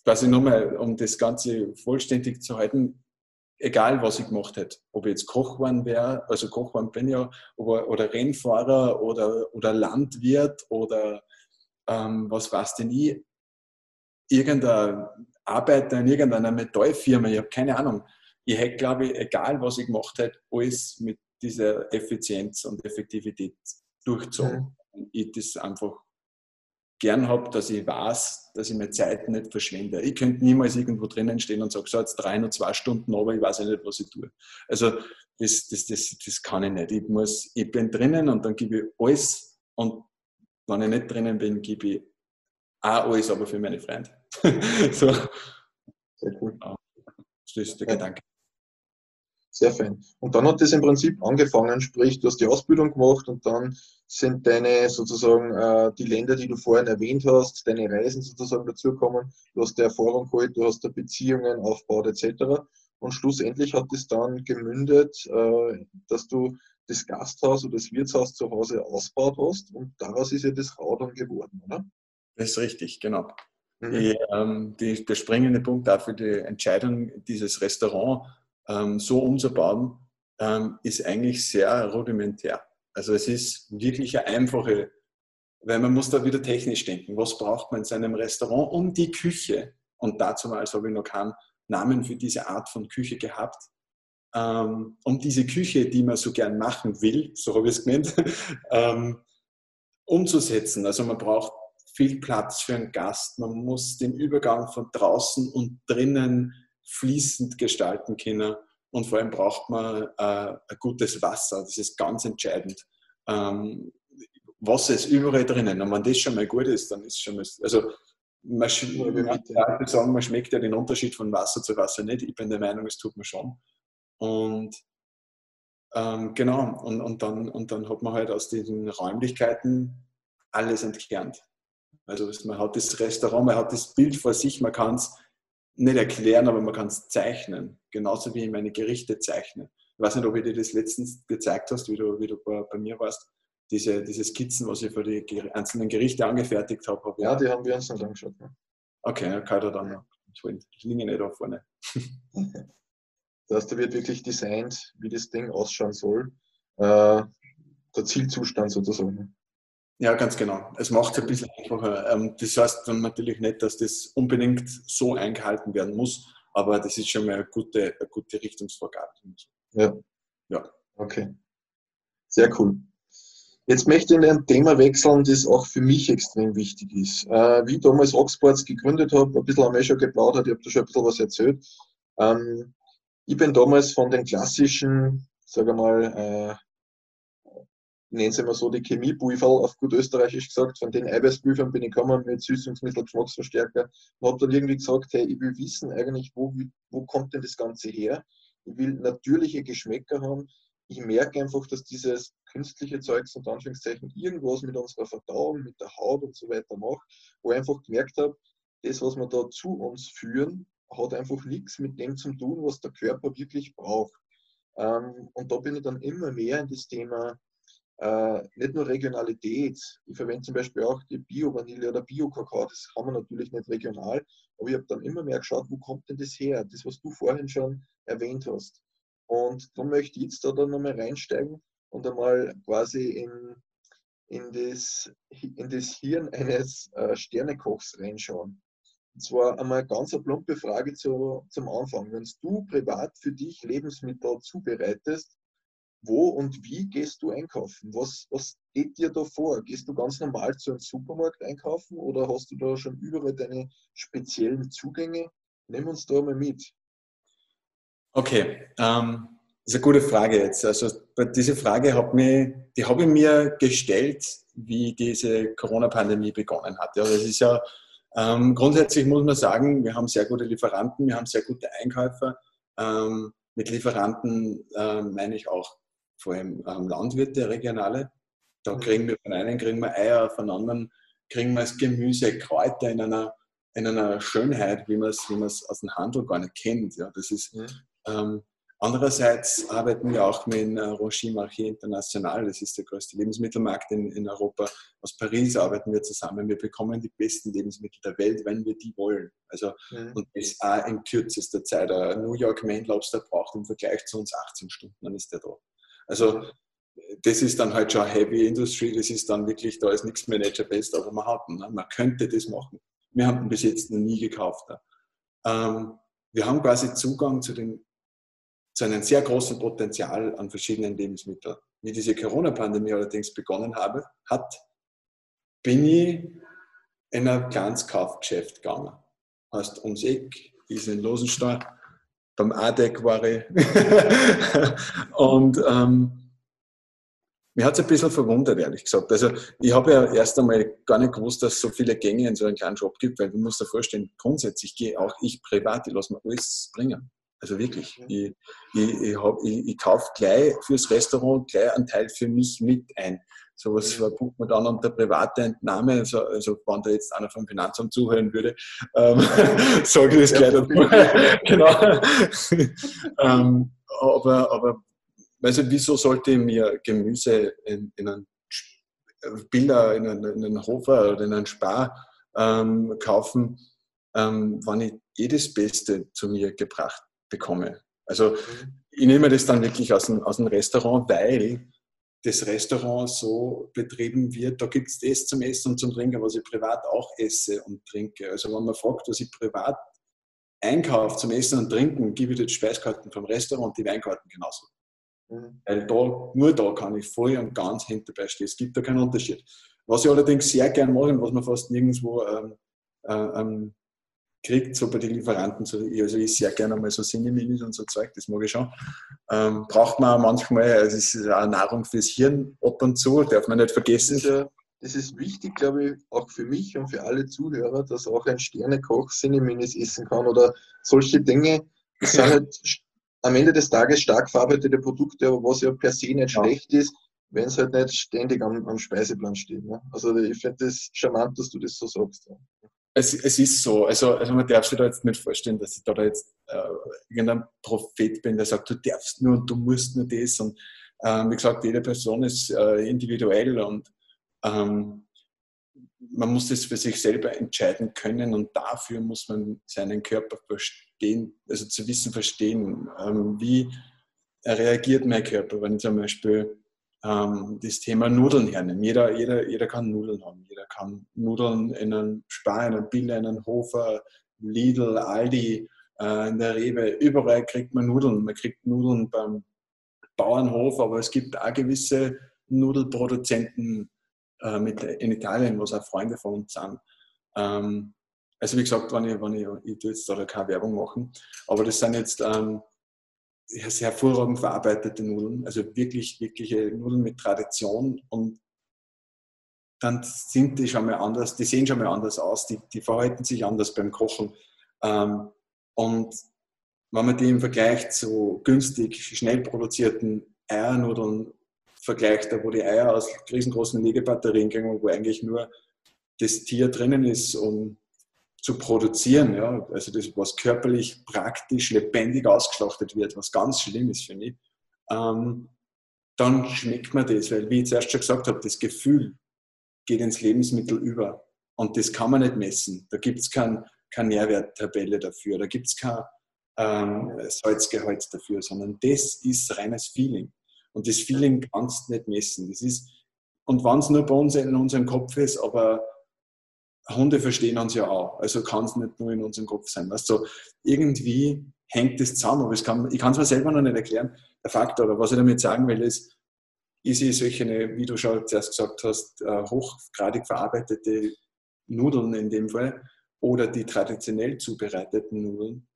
Speaker 4: quasi nochmal, um das Ganze vollständig zu halten, egal was ich gemacht hätte, ob ich jetzt Koch geworden wäre, also Koch geworden bin ja, oder, oder Rennfahrer oder, oder Landwirt oder ähm, was weiß denn ich, irgendein Arbeiter in irgendeiner Metallfirma, ich habe keine Ahnung. Ich hätte, glaube ich, egal was ich gemacht hätte, alles mit dieser Effizienz und Effektivität durchzogen. Mhm. Ich das einfach gern habe, dass ich weiß, dass ich meine Zeit nicht verschwende. Ich könnte niemals irgendwo drinnen stehen und sagen, so jetzt drei und zwei Stunden, aber ich weiß ja nicht, was ich tue. Also das, das, das, das kann ich nicht. Ich, muss, ich bin drinnen und dann gebe ich alles und wenn ich nicht drinnen bin, gebe ich auch alles, aber für meine Freunde. [LAUGHS] so. Sehr cool. Das ist der ja. Gedanke.
Speaker 3: Sehr fein. Und dann hat das im Prinzip angefangen, sprich, du hast die Ausbildung gemacht und dann sind deine sozusagen äh, die Länder, die du vorhin erwähnt hast, deine Reisen sozusagen dazugekommen, du hast die Erfahrung geholt, du hast da Beziehungen aufgebaut etc. Und schlussendlich hat es dann gemündet, äh, dass du das Gasthaus oder das Wirtshaus zu Hause ausgebaut hast und daraus ist ja das Raudern geworden, oder?
Speaker 4: Das ist richtig, genau. Mhm. Die, ähm, die, der springende Punkt dafür die Entscheidung, dieses Restaurant ähm, so umzubauen, ähm, ist eigentlich sehr rudimentär. Also es ist wirklich eine einfache, weil man muss da wieder technisch denken. Was braucht man in seinem Restaurant um die Küche? Und dazu mal habe ich noch keinen Namen für diese Art von Küche gehabt. Ähm, um diese Küche, die man so gern machen will, so habe ich es gemeint, [LAUGHS] ähm, umzusetzen. Also man braucht viel Platz für einen Gast. Man muss den Übergang von draußen und drinnen fließend gestalten können. Und vor allem braucht man äh, ein gutes Wasser. Das ist ganz entscheidend. Ähm, Wasser ist überall drinnen. Und wenn das schon mal gut ist, dann ist es schon mal. Also, man, ja, sagen, man schmeckt ja den Unterschied von Wasser zu Wasser nicht. Ich bin der Meinung, es tut man schon. Und ähm, genau, und, und, dann, und dann hat man halt aus diesen Räumlichkeiten alles entkernt. Also man hat das Restaurant, man hat das Bild vor sich, man kann es nicht erklären, aber man kann es zeichnen. Genauso wie ich meine Gerichte zeichne. Ich weiß nicht, ob ich dir das letztens gezeigt hast, wie du, wie du bei, mir warst. Diese, diese Skizzen, was ich für die einzelnen Gerichte angefertigt habe. Hab
Speaker 3: ja, die haben wir uns dann angeschaut. Ne?
Speaker 4: Okay, dann kann ich dann noch. Ich liege nicht da vorne. [LAUGHS]
Speaker 3: das heißt, da wird wirklich designt, wie das Ding ausschauen soll. Äh, der Zielzustand sozusagen.
Speaker 4: Ja, ganz genau. Es macht es ein bisschen einfacher. Ähm, das heißt dann natürlich nicht, dass das unbedingt so eingehalten werden muss, aber das ist schon mal eine gute, eine gute Richtungsvorgabe.
Speaker 3: Ja. Ja. Okay. Sehr cool. Jetzt möchte ich in ein Thema wechseln, das auch für mich extrem wichtig ist. Äh, wie ich damals Oxports gegründet habe, ein bisschen haben wir schon geplaudert, ich habe da schon ein bisschen was erzählt. Ähm, ich bin damals von den klassischen, sage mal, äh, nennen sie mal so die Chemiebüferl, auf gut österreichisch gesagt, von den Eiweißbüfern bin ich gekommen mit Süßungsmittel, Geschmacksverstärker und habe dann irgendwie gesagt, hey, ich will wissen eigentlich, wo, wo kommt denn das Ganze her? Ich will natürliche Geschmäcker haben. Ich merke einfach, dass dieses künstliche Zeugs und Anführungszeichen irgendwas mit unserer Verdauung, mit der Haut und so weiter macht, wo ich einfach gemerkt habe, das, was wir da zu uns führen, hat einfach nichts mit dem zu tun, was der Körper wirklich braucht. Ähm, und da bin ich dann immer mehr in das Thema äh, nicht nur Regionalität. Ich verwende zum Beispiel auch die Bio-Vanille oder Bio-Kakao. Das haben wir natürlich nicht regional. Aber ich habe dann immer mehr geschaut, wo kommt denn das her? Das, was du vorhin schon erwähnt hast. Und darum möchte ich jetzt da dann nochmal reinsteigen und einmal quasi in, in, das, in das Hirn eines äh, Sternekochs reinschauen. Und zwar einmal ganz eine plumpe Frage zu, zum Anfang. Wenn du privat für dich Lebensmittel zubereitest, wo und wie gehst du einkaufen? Was, was geht dir da vor? Gehst du ganz normal zu einem Supermarkt einkaufen oder hast du da schon überall deine speziellen Zugänge? Nimm uns da mal mit.
Speaker 4: Okay, ähm, das ist eine gute Frage jetzt. Also diese Frage hat mich, die habe ich mir gestellt, wie diese Corona-Pandemie begonnen hat. Ja, das ist ja ähm, grundsätzlich muss man sagen, wir haben sehr gute Lieferanten, wir haben sehr gute Einkäufer. Ähm, mit Lieferanten äh, meine ich auch vor allem ähm, Landwirte, regionale. Da mhm. kriegen wir von einem kriegen wir Eier, von anderen kriegen wir das Gemüse, Kräuter in einer, in einer Schönheit, wie man es wie aus dem Handel gar nicht kennt. Ja, das ist, mhm. ähm, Andererseits arbeiten wir auch mit äh, Rocher Marché International, das ist der größte Lebensmittelmarkt in, in, Europa. Aus Paris arbeiten wir zusammen. Wir bekommen die besten Lebensmittel der Welt, wenn wir die wollen. Also, mhm. Und das auch in kürzester Zeit. Ein New York Main Lobster braucht im Vergleich zu uns 18 Stunden, dann ist der da. Also das ist dann halt schon Heavy Industry, das ist dann wirklich, da ist nichts Nature Best, aber man hat, ne? man könnte das machen. Wir haben bis jetzt noch nie gekauft. Ne? Ähm, wir haben quasi Zugang zu den zu einem sehr großen Potenzial an verschiedenen Lebensmitteln. Wie diese Corona-Pandemie allerdings begonnen habe, hat, bin ich in ein kleines Kaufgeschäft gegangen. Heißt ums Eck, ist in Losenstein, beim ADEC war ich. [LAUGHS] und ähm, mir hat es ein bisschen verwundert, ehrlich gesagt. Also ich habe ja erst einmal gar nicht gewusst, dass es so viele Gänge in so einem kleinen Shop gibt, weil du musst dir vorstellen, grundsätzlich gehe auch ich privat, ich lasse mir alles bringen. Also wirklich, ich, ich, ich, ich, ich kaufe gleich fürs Restaurant gleich einen Teil für mich mit ein. So was verbucht man dann unter private Entnahme. Also, also wenn da jetzt einer vom Finanzamt zuhören würde, ähm, [LAUGHS] sage ich das gleich dazu. [LAUGHS] genau. ähm, aber, aber also wieso sollte ich mir Gemüse in, in einen Bilder in einen, in einen Hofer oder in einen Spar ähm, kaufen, ähm, wenn ich jedes Beste zu mir gebracht bekomme. Also mhm. ich nehme das dann wirklich aus dem, aus dem Restaurant, weil das Restaurant so betrieben wird, da gibt es das zum Essen und zum Trinken, was ich privat auch esse und trinke. Also wenn man fragt, was ich privat einkaufe zum Essen und Trinken, gebe ich die Speiskarten vom Restaurant und die Weinkarten genauso. Mhm. Weil da, nur da kann ich voll und ganz hinterbei stehen. Es gibt da keinen Unterschied. Was ich allerdings sehr gern mache und was man fast nirgendwo ähm, äh, ähm, kriegt, so bei den Lieferanten. So, also ich sehr gerne mal so Sineminis und so Zeug, das mag ich schon. Ähm, braucht man manchmal, also es ist auch Nahrung fürs Hirn ab und zu, darf man nicht vergessen.
Speaker 3: Das ist, ja, das ist wichtig, glaube ich, auch für mich und für alle Zuhörer, dass auch ein Sternekoch Sineminis essen kann oder solche Dinge. Das sind halt [LAUGHS] am Ende des Tages stark verarbeitete Produkte, aber was ja per se nicht ja. schlecht ist, wenn es halt nicht ständig am, am Speiseplan steht. Ne? Also ich finde das charmant, dass du das so sagst. Ja
Speaker 4: es, es ist so, also, also man darf sich da jetzt nicht vorstellen, dass ich da, jetzt äh, irgendein Prophet bin, der sagt, du darfst nur und du musst nur das. Und ähm, wie gesagt, jede Person ist äh, individuell und ähm, man muss das für sich selber entscheiden können und dafür muss man seinen Körper verstehen, also zu wissen verstehen, ähm, wie reagiert mein Körper, wenn zum Beispiel ähm, das Thema Nudeln hernehmen. Jeder, jeder, jeder kann Nudeln haben. Jeder kann Nudeln in einem Spar, in einem Billa, in einem Hofer, Lidl, Aldi, äh, in der Rewe. Überall kriegt man Nudeln. Man kriegt Nudeln beim Bauernhof, aber es gibt auch gewisse Nudelproduzenten äh, mit, in Italien, was auch Freunde von uns sind. Ähm, also wie gesagt, wenn ich, wenn ich, ich tue jetzt da keine Werbung machen, aber das sind jetzt ähm, hervorragend verarbeitete Nudeln, also wirklich, wirkliche Nudeln mit Tradition und dann sind die schon mal anders, die sehen schon mal anders aus, die, die verhalten sich anders beim Kochen. Ähm, und wenn man die im Vergleich zu günstig, schnell produzierten Eiernudeln vergleicht, wo die Eier aus riesengroßen Legebatterien gehen, wo eigentlich nur das Tier drinnen ist, um zu produzieren, ja, also das, was körperlich praktisch lebendig ausgeschlachtet wird, was ganz schlimm ist, finde ich, ähm, dann schmeckt man das, weil, wie ich zuerst schon gesagt habe, das Gefühl geht ins Lebensmittel über und das kann man nicht messen. Da gibt es kein, keine Nährwerttabelle dafür, da gibt es kein ähm, Salzgehalt dafür, sondern das ist reines Feeling. Und das Feeling kannst du nicht messen. Das ist, und wenn es nur bei uns in unserem Kopf ist, aber Hunde verstehen uns ja auch. Also kann es nicht nur in unserem Kopf sein. Weißt du, irgendwie hängt das zusammen. Aber kann, ich kann es mir selber noch nicht erklären. Der Faktor, oder was ich damit sagen will, ist, ist ich solche, wie du schon zuerst gesagt hast, äh, hochgradig verarbeitete Nudeln in dem Fall oder die traditionell zubereiteten Nudeln,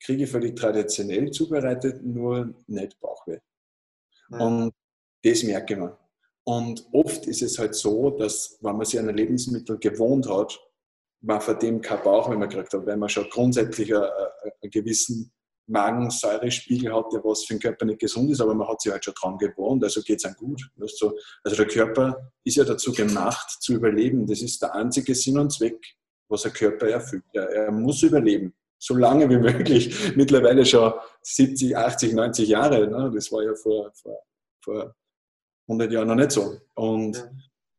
Speaker 4: kriege ich für die traditionell zubereiteten nur nicht Bauchweh. Mhm. Und das merke ich mir. Und oft ist es halt so, dass, wenn man sich an ein Lebensmittel gewohnt hat, man von dem kein Bauchweh mehr gekriegt hat, weil man schon grundsätzlich einen, einen gewissen Magensäurespiegel hat, der was für den Körper nicht gesund ist, aber man hat sich halt schon dran gewohnt, also geht es einem gut. Also der Körper ist ja dazu gemacht, zu überleben. Das ist der einzige Sinn und Zweck, was der Körper erfüllt. Er, er muss überleben, so lange wie [LAUGHS] möglich. Mittlerweile schon 70, 80, 90 Jahre. Ne? Das war ja vor, vor, vor 100 Jahren noch nicht so. Und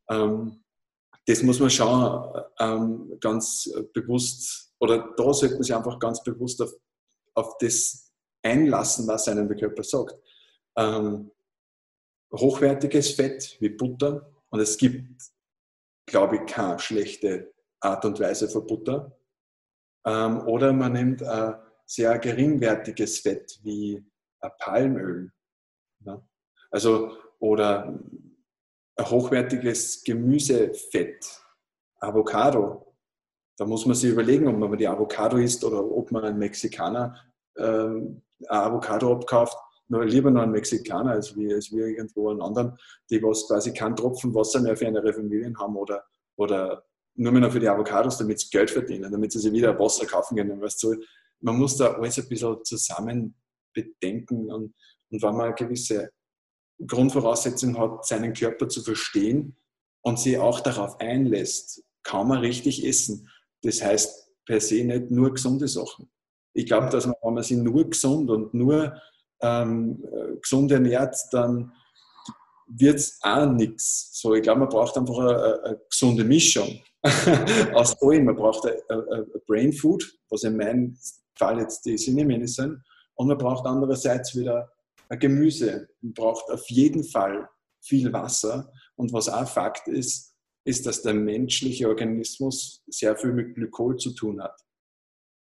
Speaker 4: ähm, das muss man schon ähm, ganz bewusst, oder da sollte man sich einfach ganz bewusst auf, auf das einlassen, was einem der Körper sagt. Ähm, hochwertiges Fett wie Butter, und es gibt, glaube ich, keine schlechte Art und Weise für Butter. Ähm, oder man nimmt ein sehr geringwertiges Fett wie Palmöl. Ja. Also, oder ein hochwertiges Gemüsefett, Avocado. Da muss man sich überlegen, ob man die Avocado isst oder ob man einen Mexikaner äh, ein Avocado abkauft. Nur lieber noch einen Mexikaner als wie, als wie irgendwo einen anderen, die was quasi keinen Tropfen Wasser mehr für ihre Familien haben oder, oder nur mehr noch für die Avocados, damit sie Geld verdienen, damit sie sich wieder Wasser kaufen können. Weißt du, man muss da alles ein bisschen zusammen bedenken und, und wenn man eine gewisse Grundvoraussetzung hat, seinen Körper zu verstehen und sich auch darauf einlässt, kann man richtig essen. Das heißt per se nicht nur gesunde Sachen. Ich glaube, dass man, wenn man sich nur gesund und nur ähm, gesund ernährt, dann wird es auch nichts. So, ich glaube, man braucht einfach eine, eine gesunde Mischung [LAUGHS] aus allem. Man braucht ein, Brain Food, was in meinem Fall jetzt die Sinnemene sind, und man braucht andererseits wieder Gemüse. Braucht auf jeden Fall viel Wasser. Und was auch Fakt ist, ist, dass der menschliche Organismus sehr viel mit Glykol zu tun hat.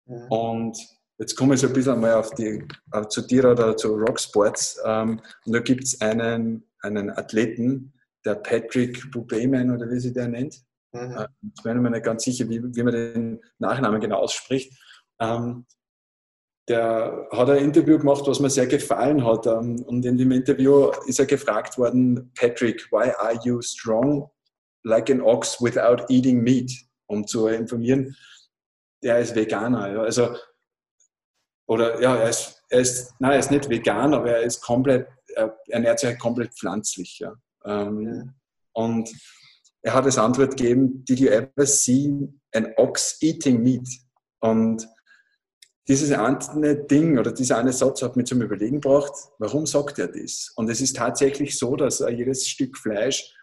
Speaker 4: Ja. Und jetzt komme ich so ein bisschen mal auf die, auf, zu dir oder zu Rocksports. Ähm, und da gibt es einen, einen Athleten, der Patrick Bubeman oder wie sich der nennt. Mhm. Äh, ich bin mir nicht ganz sicher, wie, wie man den Nachnamen genau ausspricht. Ähm, der hat ein Interview gemacht, was mir sehr gefallen hat. Ähm, und in dem Interview ist er gefragt worden, Patrick, why are you strong like an ox without eating meat? Um zu informieren, der ist Veganer. Ja. Also, oder ja, er ist, er ist, nein, er ist nicht vegan, aber er ist komplett, er ernährt sich halt komplett pflanzlich. Ja. Ähm, ja. Und er hat als Antwort gegeben, did you ever see an ox eating meat? Und dieses eine Ding oder dieser eine Satz hat mich zum Überlegen gebracht, warum sagt er das? Und es ist tatsächlich so, dass jedes Stück Fleisch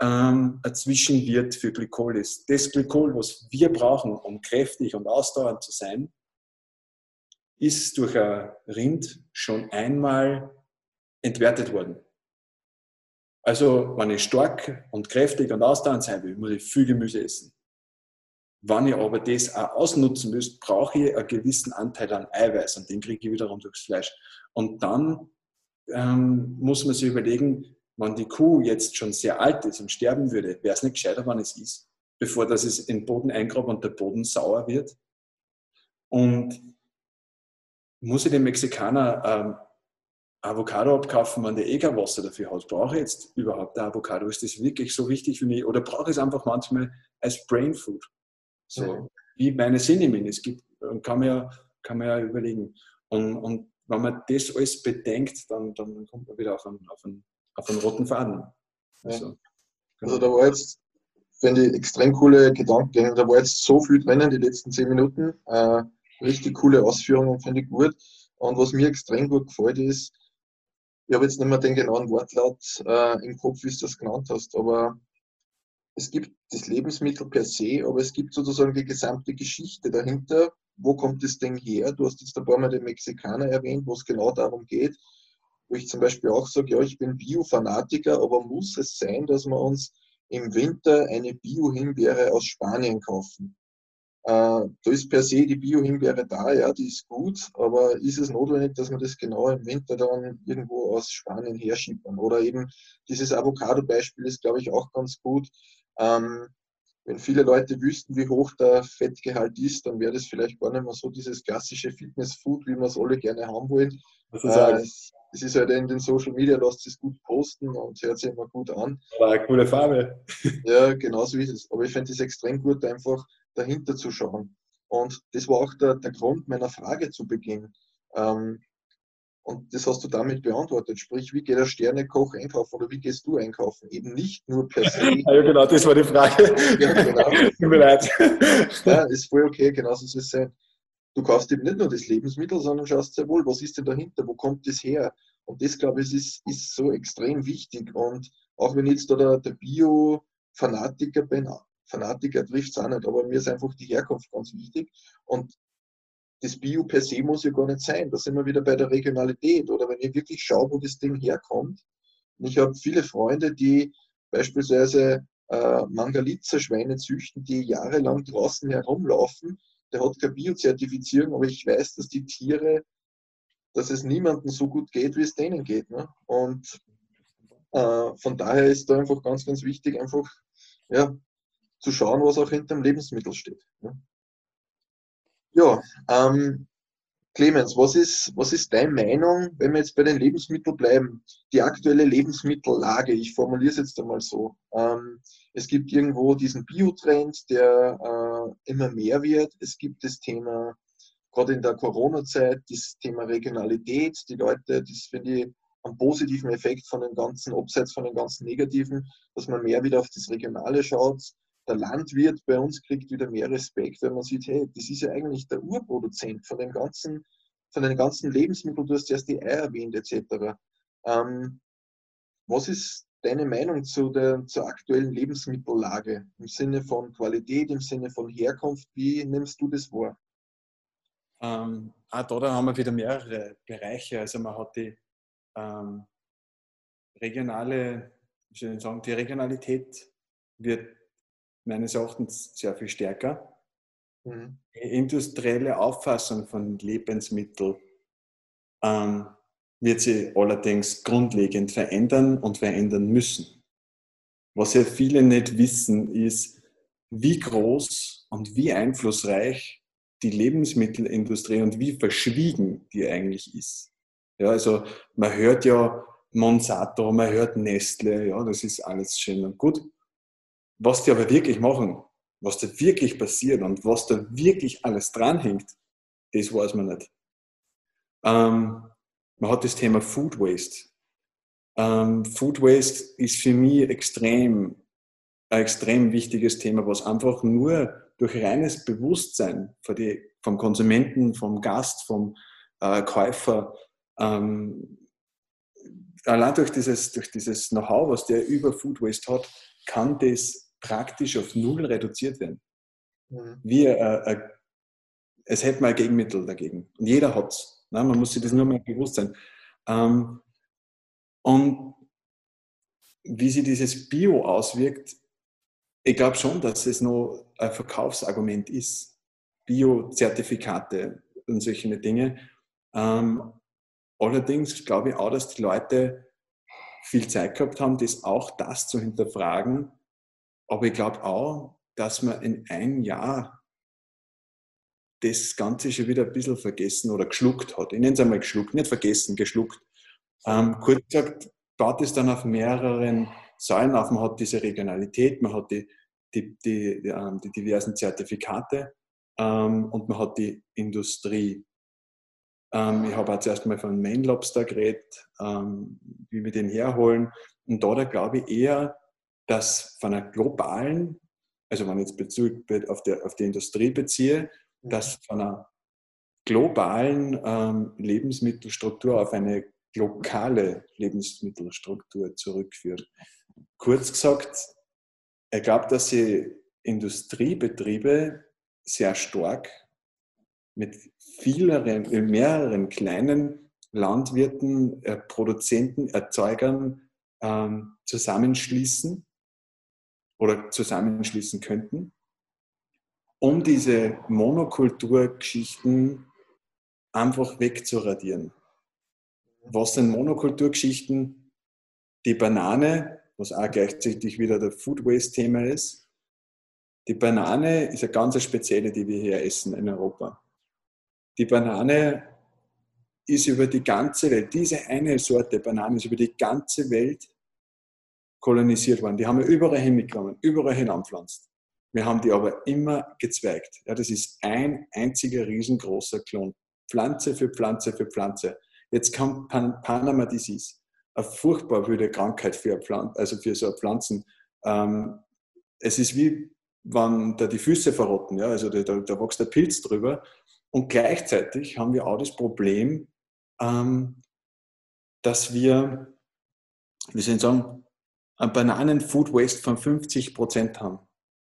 Speaker 4: ähm, ein Zwischenwirt für Glykol ist. Das Glykol, was wir brauchen, um kräftig und ausdauernd zu sein, ist durch ein Rind schon einmal entwertet worden. Also, wenn ich stark und kräftig und ausdauernd sein will, muss ich viel Gemüse essen. Wenn ich aber das auch ausnutzen müsst, brauche ich einen gewissen Anteil an Eiweiß und den kriege ich wiederum durchs Fleisch. Und dann ähm, muss man sich überlegen, wenn die Kuh jetzt schon sehr alt ist und sterben würde, wäre es nicht gescheiter, wann es ist, bevor das es in den Boden eingrabt und der Boden sauer wird. Und muss ich den Mexikaner ähm, Avocado abkaufen, wenn der eh Wasser dafür hat? Brauche ich jetzt überhaupt ein Avocado? Ist das wirklich so wichtig für mich? Oder brauche ich es einfach manchmal als Brain Food? So, wie meine Cinnamon. Es gibt, kann man ja, kann man ja überlegen. Und, und wenn man das alles bedenkt, dann, dann kommt man wieder auf einen, auf einen, auf einen roten Faden.
Speaker 3: Also, ja. also da war jetzt, finde ich, extrem coole Gedanken. Da war jetzt so viel drinnen, die letzten zehn Minuten. Äh, richtig coole Ausführungen, finde ich gut. Und was mir extrem gut gefällt, ist, ich habe jetzt nicht mehr den genauen Wortlaut äh, im Kopf, wie du das genannt hast, aber es gibt das Lebensmittel per se, aber es gibt sozusagen die gesamte Geschichte dahinter. Wo kommt das Ding her? Du hast jetzt ein paar Mal den Mexikaner erwähnt, wo es genau darum geht, wo ich zum Beispiel auch sage, ja, ich bin Bio-Fanatiker, aber muss es sein, dass wir uns im Winter eine Bio-Himbeere aus Spanien kaufen? Äh, da ist per se die Bio-Himbeere da, ja, die ist gut, aber ist es notwendig, dass man das genau im Winter dann irgendwo aus Spanien herschippern? Oder eben dieses Avocado-Beispiel ist, glaube ich, auch ganz gut. Ähm, wenn viele Leute wüssten, wie hoch der Fettgehalt ist, dann wäre das vielleicht gar nicht mehr so dieses klassische Fitness-Food, wie wir es alle gerne haben wollen. Äh, es, es, ist halt in den Social Media, lasst es gut posten und hört sich immer gut an.
Speaker 4: Aber eine coole Farbe. [LAUGHS]
Speaker 3: Ja, genau so ist es. Aber ich finde es extrem gut, einfach dahinter zu schauen. Und das war auch der, der Grund meiner Frage zu Beginn. Ähm, und das hast du damit beantwortet. Sprich, wie geht der Sternekoch einkaufen oder wie gehst du einkaufen? Eben nicht nur per se. [LAUGHS]
Speaker 4: ja, genau, das war die Frage. Ja, genau. [LAUGHS] Tut mir leid.
Speaker 3: Ja, ist voll okay, genauso soll es sein. Du kaufst eben nicht nur das Lebensmittel, sondern schaust sehr wohl, was ist denn dahinter, wo kommt das her? Und das, glaube ich, ist, ist so extrem wichtig. Und auch wenn ich jetzt da der, der Bio-Fanatiker bin, Fanatiker trifft es auch nicht, aber mir ist einfach die Herkunft ganz wichtig. Und das Bio per se muss ja gar nicht sein. Da sind wir wieder bei der Regionalität. Oder wenn ich wirklich schaue, wo das Ding herkommt. Und ich habe viele Freunde, die beispielsweise äh, Mangalitzer-Schweine züchten, die jahrelang draußen herumlaufen. Der hat keine Bio-Zertifizierung, aber ich weiß, dass die Tiere, dass es niemandem so gut geht, wie es denen geht. Ne? Und äh, von daher ist da einfach ganz, ganz wichtig, einfach ja, zu schauen, was auch hinter dem Lebensmittel steht. Ne? Ja, ähm, Clemens, was ist, was ist deine Meinung, wenn wir jetzt bei den Lebensmitteln bleiben? Die aktuelle Lebensmittellage, ich formuliere es jetzt einmal so. Ähm, es gibt irgendwo diesen Biotrend, der äh, immer mehr wird. Es gibt das Thema, gerade in der Corona-Zeit, das Thema Regionalität. Die Leute, das finde ich einen positiven Effekt von den ganzen, abseits von den ganzen negativen, dass man mehr wieder auf das Regionale schaut der Landwirt bei uns kriegt wieder mehr Respekt, wenn man sieht, hey, das ist ja eigentlich der Urproduzent von den ganzen, von den ganzen Lebensmitteln, du hast erst die Eier erwähnt, etc. Ähm, was ist deine Meinung zu der, zur aktuellen Lebensmittellage im Sinne von Qualität, im Sinne von Herkunft? Wie nimmst du das wahr?
Speaker 4: Ähm, da, da haben wir wieder mehrere Bereiche. Also man hat die ähm, regionale, wie soll ich sagen, die Regionalität wird meines Erachtens sehr viel stärker. Mhm. Die industrielle Auffassung von Lebensmitteln ähm, wird sich allerdings grundlegend verändern und verändern müssen. Was ja viele nicht wissen, ist, wie groß und wie einflussreich die Lebensmittelindustrie und wie verschwiegen die eigentlich ist. Ja, also man hört ja Monsanto, man hört Nestle, ja, das ist alles schön und gut. Was die aber wirklich machen, was da wirklich passiert und was da wirklich alles dranhängt, das weiß man nicht. Ähm, man hat das Thema Food Waste. Ähm, Food Waste ist für mich extrem, ein extrem wichtiges Thema, was einfach nur durch reines Bewusstsein die, vom Konsumenten, vom Gast, vom äh, Käufer, ähm, allein durch dieses, durch dieses Know-how, was der über Food Waste hat, kann das praktisch auf Null reduziert werden. Mhm. Wie, äh, äh, es hätte mal ein Gegenmittel dagegen. Und jeder hat es. Ne? Man muss sich das nur mal bewusst sein. Ähm, und wie sich dieses Bio auswirkt, ich glaube schon, dass es noch ein Verkaufsargument ist. Bio-Zertifikate und solche Dinge. Ähm, allerdings glaube ich auch, dass die Leute viel Zeit gehabt haben, das auch das zu hinterfragen, aber ich glaube auch, dass man in einem Jahr das Ganze schon wieder ein bisschen vergessen oder geschluckt hat. Ich nenne es einmal geschluckt, nicht vergessen, geschluckt. Ähm, kurz gesagt, baut es dann auf mehreren Säulen auf. Man hat diese Regionalität, man hat die, die, die, die, ähm, die diversen Zertifikate ähm, und man hat die Industrie. Ähm, ich habe auch zuerst mal von Main Lobster geredet, ähm, wie wir den herholen. Und da, da glaube ich eher, dass von einer globalen, also wenn ich jetzt Bezug auf die, auf die Industrie beziehe, mhm. dass von einer globalen ähm, Lebensmittelstruktur auf eine lokale Lebensmittelstruktur zurückführt. Kurz gesagt, ich glaube, dass sie Industriebetriebe sehr stark mit vielen, mehreren kleinen Landwirten, äh, Produzenten, Erzeugern ähm, zusammenschließen oder zusammenschließen könnten um diese Monokulturgeschichten einfach wegzuradieren. Was sind Monokulturgeschichten? Die Banane, was auch gleichzeitig wieder der Food Waste-Thema ist. Die Banane ist eine ganz spezielle, die wir hier essen in Europa. Die Banane ist über die ganze Welt, diese eine Sorte Banane ist über die ganze Welt kolonisiert worden. Die haben wir überall hingekommen, überall hinanpflanzt. Wir haben die aber immer gezweigt. Ja, das ist ein einziger riesengroßer Klon. Pflanze für Pflanze für Pflanze. Jetzt kommt Pan Panama Disease. Eine furchtbar wilde Krankheit für, Pflanzen, also für so Pflanzen. Ähm, es ist wie, wenn da die Füße verrotten. Ja? Also da, da wächst der Pilz drüber. Und gleichzeitig haben wir auch das Problem, ähm, dass wir, wie soll ich sagen, ein Bananen-Food Waste von 50 Prozent haben.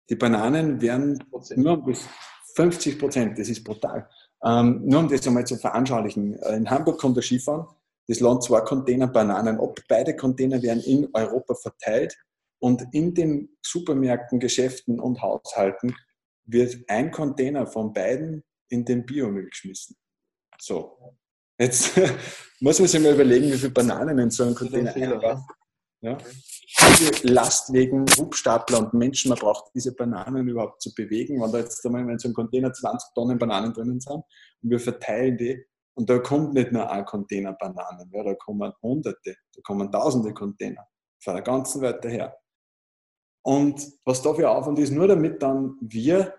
Speaker 4: Die Bananen werden nur bis 50 Prozent, das ist brutal. Ähm, nur um das einmal zu veranschaulichen. Äh, in Hamburg kommt der Skifahren, das Land zwei Container Bananen ab. Beide Container werden in Europa verteilt und in den Supermärkten, Geschäften und Haushalten wird ein Container von beiden in den Biomüll geschmissen. So. Jetzt [LAUGHS] muss man sich mal überlegen, wie viele Bananen in so einem Container einpassen. Ja? Diese Last wegen Hubstapler und Menschen, man braucht diese Bananen überhaupt zu bewegen. Wenn da jetzt einmal in so einem Container 20 Tonnen Bananen drinnen sind und wir verteilen die, und da kommt nicht nur ein Container Bananen, ja, da kommen Hunderte, da kommen Tausende Container von der ganzen Welt daher. Und was dafür Aufwand ist, nur damit dann wir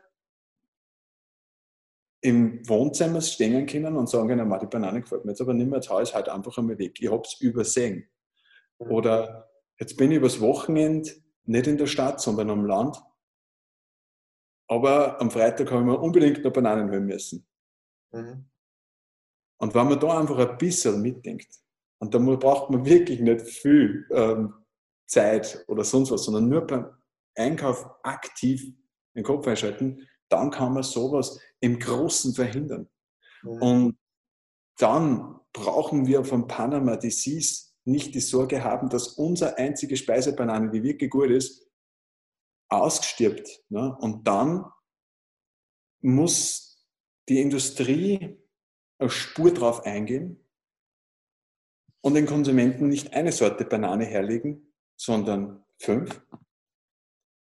Speaker 4: im Wohnzimmer stehen können und sagen können, die Banane gefällt mir jetzt aber nicht mehr, jetzt haue ich halt einfach einmal weg. Ich habe es übersehen. Mhm. Oder Jetzt bin ich übers Wochenende nicht in der Stadt, sondern am Land. Aber am Freitag haben wir unbedingt noch Bananen holen müssen. Mhm. Und wenn man da einfach ein bisschen mitdenkt, und da braucht man wirklich nicht viel ähm, Zeit oder sonst was, sondern nur beim Einkauf aktiv den Kopf einschalten, dann kann man sowas im Großen verhindern. Mhm. Und dann brauchen wir von Panama Disease nicht die Sorge haben, dass unsere einzige Speisebanane, die wirklich gut ist, ausgestirbt. Ne? Und dann muss die Industrie eine Spur drauf eingehen und den Konsumenten nicht eine Sorte Banane herlegen, sondern fünf.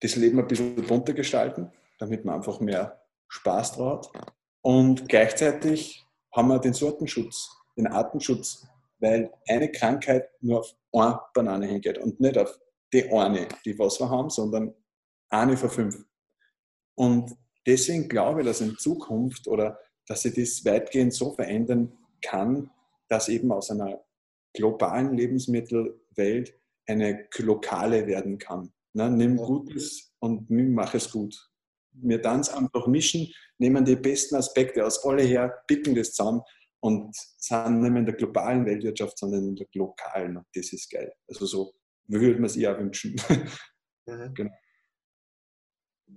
Speaker 4: Das Leben ein bisschen bunter gestalten, damit man einfach mehr Spaß drauf hat. Und gleichzeitig haben wir den Sortenschutz, den Artenschutz weil eine Krankheit nur auf eine Banane hingeht und nicht auf die eine, die was wir haben, sondern eine von fünf. Und deswegen glaube ich, dass in Zukunft oder dass sich das weitgehend so verändern kann, dass eben aus einer globalen Lebensmittelwelt eine lokale werden kann. Na, nimm Gutes und mach es gut. Wir dann einfach mischen, nehmen die besten Aspekte aus alle her, picken das zusammen und sind nicht mehr in der globalen Weltwirtschaft, sondern in der lokalen. Und das ist geil. Also so würde man es eher wünschen.
Speaker 3: Mhm. [LAUGHS] genau.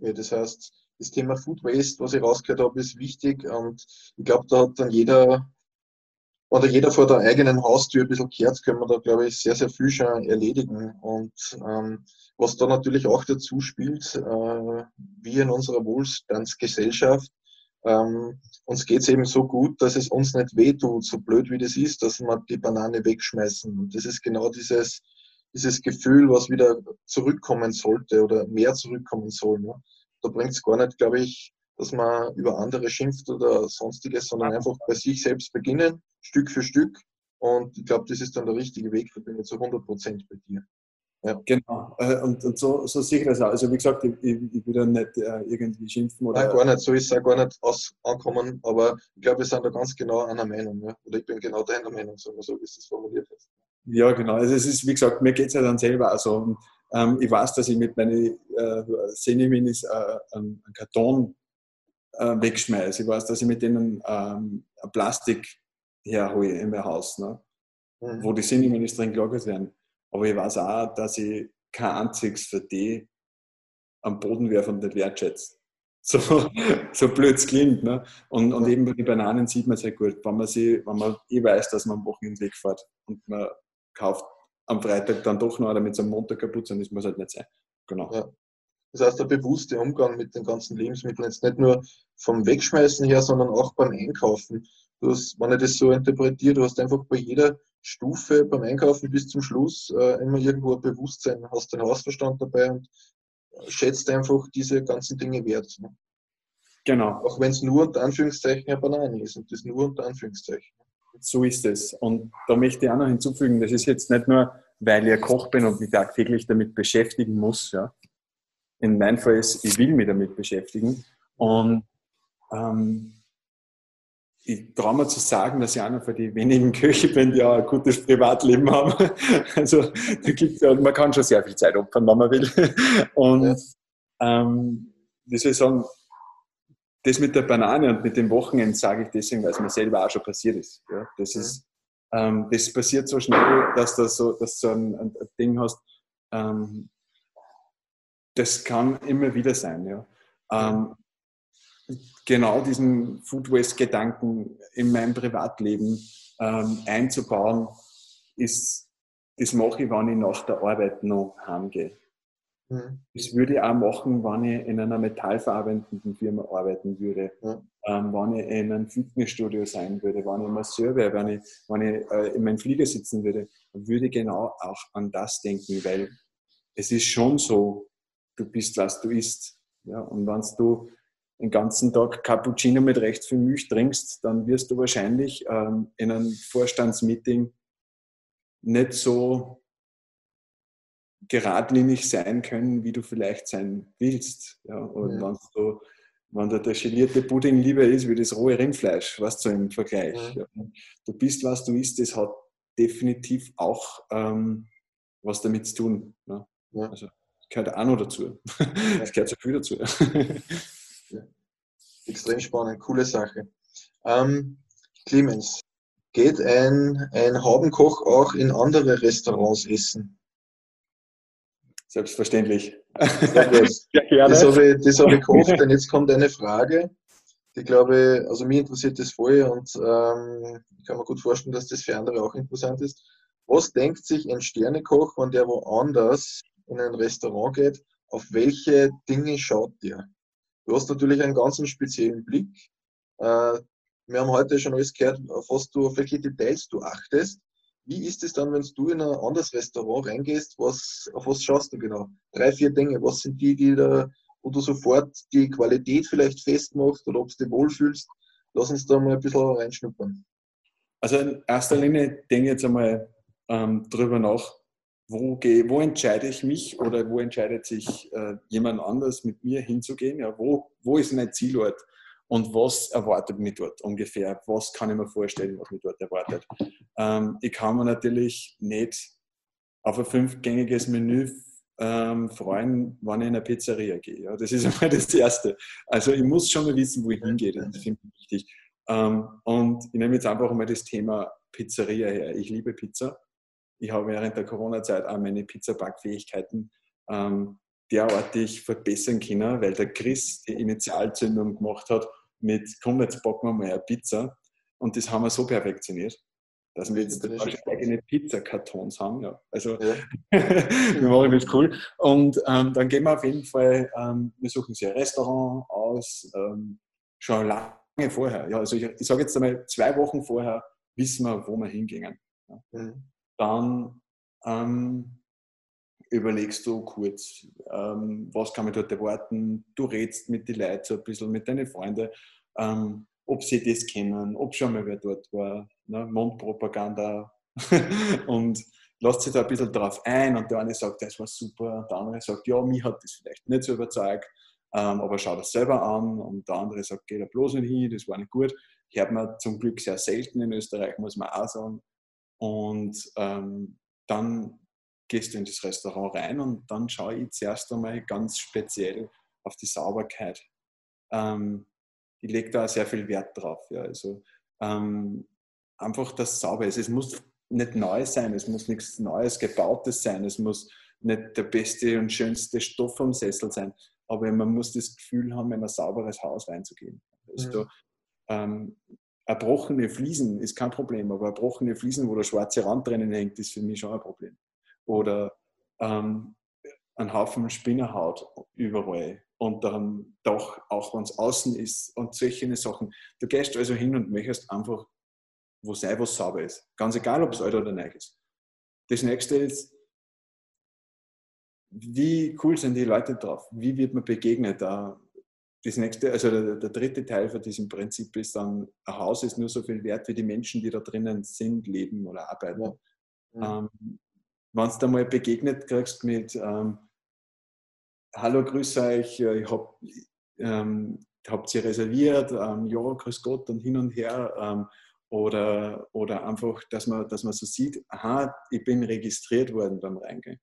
Speaker 3: Ja, das heißt, das Thema Food Waste, was ich rausgehört habe, ist wichtig. Und ich glaube, da hat dann jeder oder jeder vor der eigenen Haustür ein bisschen kehrt, können wir da, glaube ich, sehr, sehr viel schon erledigen. Und ähm, was da natürlich auch dazu spielt, äh, wie in unserer Wohlstandsgesellschaft, ähm, uns geht es eben so gut, dass es uns nicht wehtut, so blöd wie das ist, dass wir die Banane wegschmeißen. Und das ist genau dieses, dieses Gefühl, was wieder zurückkommen sollte oder mehr zurückkommen soll. Ne? Da bringt es gar nicht, glaube ich, dass man über andere schimpft oder sonstiges, sondern einfach bei sich selbst beginnen, Stück für Stück. Und ich glaube, das ist dann der richtige Weg, da bin ich zu 100 Prozent bei dir.
Speaker 4: Ja. Genau. Äh, und, und so, so sehe ich das auch. Also wie gesagt, ich, ich will da nicht äh, irgendwie schimpfen oder.
Speaker 3: Nein, gar nicht. So ist es auch gar nicht aus, ankommen. Aber ich glaube, wir sind da ganz genau einer Meinung. Ja? Oder ich bin genau deiner Meinung, sagen wir so, wie du es formuliert hast.
Speaker 4: Ja, genau. Also es ist, wie gesagt, mir geht es ja dann selber auch so. Und, ähm, ich weiß, dass ich mit meinen äh, Seneminis äh, einen, Karton äh, wegschmeiße. Ich weiß, dass ich mit denen ähm, Plastik herhole in mein Haus, ne? Mhm. wo die Seneminis drin gelagert werden. Aber ich weiß auch, dass ich kein einziges für die am Boden werfe und nicht wertschätze. [LAUGHS] So, so blöd es klingt. Ne? Und, und eben bei den Bananen sieht man sehr gut, wenn man, sie, wenn man eh weiß, dass man am Wochenende wegfährt und man kauft am Freitag dann doch noch, damit es am Montag kaputt sind, das muss halt nicht sein. Genau.
Speaker 3: Ja. Das heißt, der bewusste Umgang mit den ganzen Lebensmitteln, jetzt nicht nur vom Wegschmeißen her, sondern auch beim Einkaufen. Du hast, wenn ich das so interpretiere, du hast einfach bei jeder Stufe beim Einkaufen bis zum Schluss äh, immer irgendwo ein Bewusstsein, hast den Hausverstand dabei und schätzt einfach diese ganzen Dinge wert. Ne?
Speaker 4: Genau.
Speaker 3: Auch wenn es nur unter Anführungszeichen eine Banane ist und das nur unter Anführungszeichen.
Speaker 4: So ist es. Und da möchte ich auch noch hinzufügen, das ist jetzt nicht nur, weil ich ein Koch bin und mich tagtäglich damit beschäftigen muss. Ja. In meinem Fall ist, ich will mich damit beschäftigen. Und ähm, ich traue mir zu sagen, dass ich einer von den wenigen [LAUGHS] Köche bin, die auch ein gutes Privatleben haben. [LAUGHS] Also da gibt's man kann schon sehr viel Zeit opfern, wenn man will. [LAUGHS] Und ähm, wie soll ich sagen, das mit der Banane und mit dem Wochenende sage ich deswegen, weil es mir selber auch schon passiert ist. Ja, das ist, ähm, das passiert so schnell, dass du so, dass du so ein, ein, Ding hast. Ähm, das kann immer wieder sein. Ja. Ähm, genau diesen Food Waste Gedanken in mein Privatleben ähm, einzubauen, ist, das mache ich, wenn ich nach der Arbeit noch heimgehe. Mhm. Das würde ich auch machen, wenn ich in einer metallverarbeitenden Firma arbeiten würde, mhm. ähm, wenn ich in einem Fitnessstudio sein würde, wenn ich Masseur wäre, wenn ich, wenn ich äh, in meinem Flieger sitzen würde, würde ich genau auch an das denken, weil es ist schon so, du bist, was du isst. Ja? Und wenn du den ganzen Tag Cappuccino mit recht viel Milch trinkst, dann wirst du wahrscheinlich ähm, in einem Vorstandsmeeting nicht so geradlinig sein können, wie du vielleicht sein willst. Ja, und ja. wenn, du, wenn der gelierte Pudding lieber ist wie das rohe Rindfleisch, was du im Vergleich. Ja. Ja. Du bist, was du isst, das hat definitiv auch ähm, was damit zu tun. Ne? Also, das gehört auch noch dazu. Das gehört so viel dazu.
Speaker 3: Extrem spannend, coole Sache. Ähm, Clemens, geht ein, ein Haubenkoch auch in andere Restaurants essen?
Speaker 4: Selbstverständlich. [LAUGHS]
Speaker 3: ja, gerne. Das habe ich, das habe ich gehofft, denn jetzt kommt eine Frage, die glaube, also mir interessiert das voll und ähm, ich kann mir gut vorstellen, dass das für andere auch interessant ist. Was denkt sich ein Sternekoch, wenn der woanders in ein Restaurant geht, auf welche Dinge schaut der? Du hast natürlich einen ganz speziellen Blick. Äh, wir haben heute schon alles gehört, auf was du, auf welche Details du achtest. Wie ist es dann, wenn du in ein anderes Restaurant reingehst? Was, auf was schaust du genau? Drei, vier Dinge. Was sind die, die da, wo du sofort die Qualität vielleicht festmachst oder ob du dich wohlfühlst? Lass uns da mal ein bisschen reinschnuppern.
Speaker 4: Also in erster Linie denke ich jetzt einmal ähm, drüber nach, wo, gehe, wo entscheide ich mich oder wo entscheidet sich äh, jemand anders mit mir hinzugehen? Ja, wo, wo ist mein Zielort? und was erwartet mich dort ungefähr? Was kann ich mir vorstellen, was mich dort erwartet? Ähm, ich kann mir natürlich nicht auf ein fünfgängiges Menü ähm, freuen, wenn ich in eine Pizzeria gehe. Ja, das ist [LAUGHS] einmal das Erste. Also ich muss schon mal wissen, wo ich hingehe. Das finde ich wichtig. Ähm, und ich nehme jetzt einfach mal das Thema Pizzeria her. Ich liebe Pizza. Ich habe während der Corona-Zeit auch meine Pizzabackfähigkeiten ähm, derartig verbessern können, weil der Chris die Initialzündung gemacht hat mit, komm, jetzt backen wir mal eine Pizza. Und das haben wir so perfektioniert, dass wir jetzt eigene Pizzakartons haben. Ja. Also ja. [LAUGHS] wir machen das cool. Und ähm, dann gehen wir auf jeden Fall, ähm, wir suchen uns ein Restaurant aus, ähm, schon lange vorher. Ja, also ich, ich sage jetzt einmal, zwei Wochen vorher wissen wir, wo wir hingehen. Ja. Mhm. Dann ähm, überlegst du kurz, ähm, was kann man dort erwarten. Du redest mit den Leuten so ein bisschen, mit deinen Freunden, ähm, ob sie das kennen, ob schon mal wer dort war. Ne? Mundpropaganda. [LAUGHS] und lässt sich da ein bisschen drauf ein und der eine sagt, das war super, und der andere sagt, ja, mich hat das vielleicht nicht so überzeugt, ähm, aber schau das selber an und der andere sagt, geh da bloß nicht hin, das war nicht gut. Hört man zum Glück sehr selten in Österreich, muss man auch sagen. Und ähm, dann gehst du in das Restaurant rein und dann schaue ich zuerst einmal ganz speziell auf die Sauberkeit. Ähm, ich lege da sehr viel Wert drauf. Ja. Also ähm, einfach, dass es sauber ist. Es muss nicht neu sein, es muss nichts Neues, Gebautes sein, es muss nicht der beste und schönste Stoff am Sessel sein, aber man muss das Gefühl haben, in ein sauberes Haus reinzugehen. Also, mhm. ähm, erbrochene Fliesen ist kein Problem, aber erbrochene Fliesen, wo der schwarze Rand drinnen hängt, ist für mich schon ein Problem oder ähm, einen Haufen Spinnerhaut überall und dann doch, auch wenn es außen ist und solche Sachen. Du gehst also hin und möchtest einfach wo sein, was sauber ist. Ganz egal, ob es alt oder neu ist. Das nächste ist, wie cool sind die Leute drauf? Wie wird man begegnet? Das nächste, also der, der, dritte Teil von diesem Prinzip ist dann, ein Haus ist nur so viel wert wie die Menschen, die da drinnen sind, leben oder arbeiten. Ja. Ähm, Wenn du da mal begegnet kriegst mit ähm, Hallo, grüß euch, ich hab, ähm, habt ihr reserviert? Ähm, ja, grüß Gott und hin und her. Ähm, oder, oder einfach, dass man, dass man so sieht, aha, ich bin registriert worden beim Reingehen.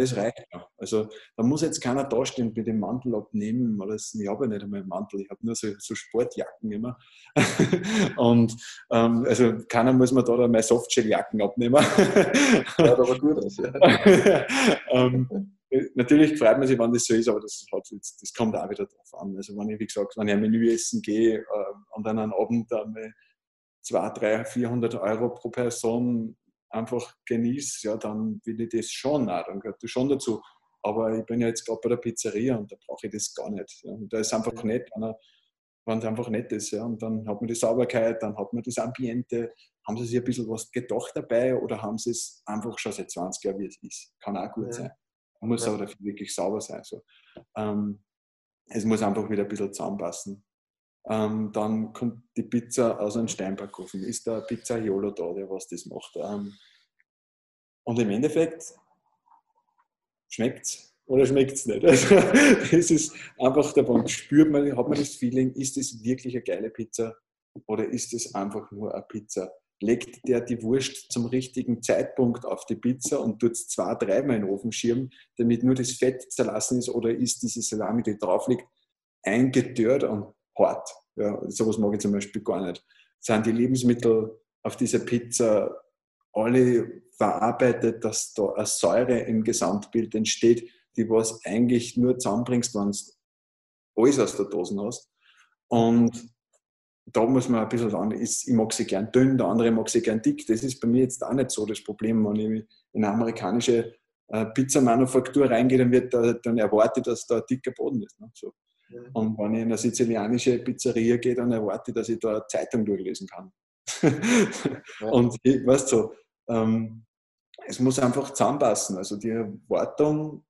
Speaker 4: Das reicht ja. Also da muss jetzt keiner dastehen mit dem Mantel abnehmen. Oder das, ich habe ja nicht einmal einen Mantel, ich habe nur so, so, Sportjacken immer. [LAUGHS] und ähm, also keiner muss mir da meine Softshell-Jacken abnehmen. [LAUGHS] ja, aber gut aus, ja. [LAUGHS] ähm, natürlich freut man sich, wenn das so ist, aber das, hat das kommt auch wieder drauf an. Also wenn ich, wie gesagt, wenn ich ein Menü essen gehe äh, und dann einen Abend einmal 200, 300, 400 Euro pro Person einfach genieße, ja, dann will ich das schon auch, dann gehört das schon dazu. Aber ich bin ja jetzt gerade bei der Pizzeria und da brauche ich das gar nicht. Ja. Und da ist einfach nett, wenn, es einfach nett ist. Ja. Und dann hat man die Sauberkeit, dann hat man das Ambiente. Haben sie sich ein bisschen was gedacht dabei oder haben sie es einfach schon seit 20 Jahren, wie es ist? Kann auch gut ja. sein. Man muss ja. aber dafür wirklich sauber sein. So. Ähm, es muss einfach wieder ein bisschen zusammenpassen. Ähm, dann kommt die Pizza aus einem Steinbackofen. Ist der Pizzaiolo da, der was das macht? Ähm, und im Endeffekt schmeckt es oder schmeckt es nicht. [LAUGHS] Also, das ist einfach der Punkt. Spürt man, hat man das Feeling, ist das wirklich eine geile Pizza oder ist es einfach nur eine Pizza? Legt der die Wurst zum richtigen Zeitpunkt auf die Pizza und tut es zwei, dreimal in den Ofen schirmen, damit nur das Fett zerlassen ist oder ist diese Salami, die drauf liegt, eingetört und hart. Ja, sowas mag ich zum Beispiel gar nicht. Sind die Lebensmittel auf dieser Pizza alle verarbeitet, dass da eine Säure im Gesamtbild entsteht, die was eigentlich nur zusammenbringst, wenn du alles aus der Dose hast. Und da muss man ein bisschen sagen, ich mag sie gern dünn, der andere mag sie gern dick. Das ist bei mir jetzt auch nicht so das Problem, wenn ich in eine amerikanische äh, Pizzamanufaktur reingehe, dann, wird da, dann erwarte ich, dass da ein dicker Boden ist. Ne? So. Und wenn ich in eine sizilianische Pizzeria gehe, dann erwarte ich, dass ich da eine Zeitung durchlesen kann. ja. [LAUGHS] Und ich, weißt so, ähm, es muss einfach zusammenpassen. Also die Erwartung,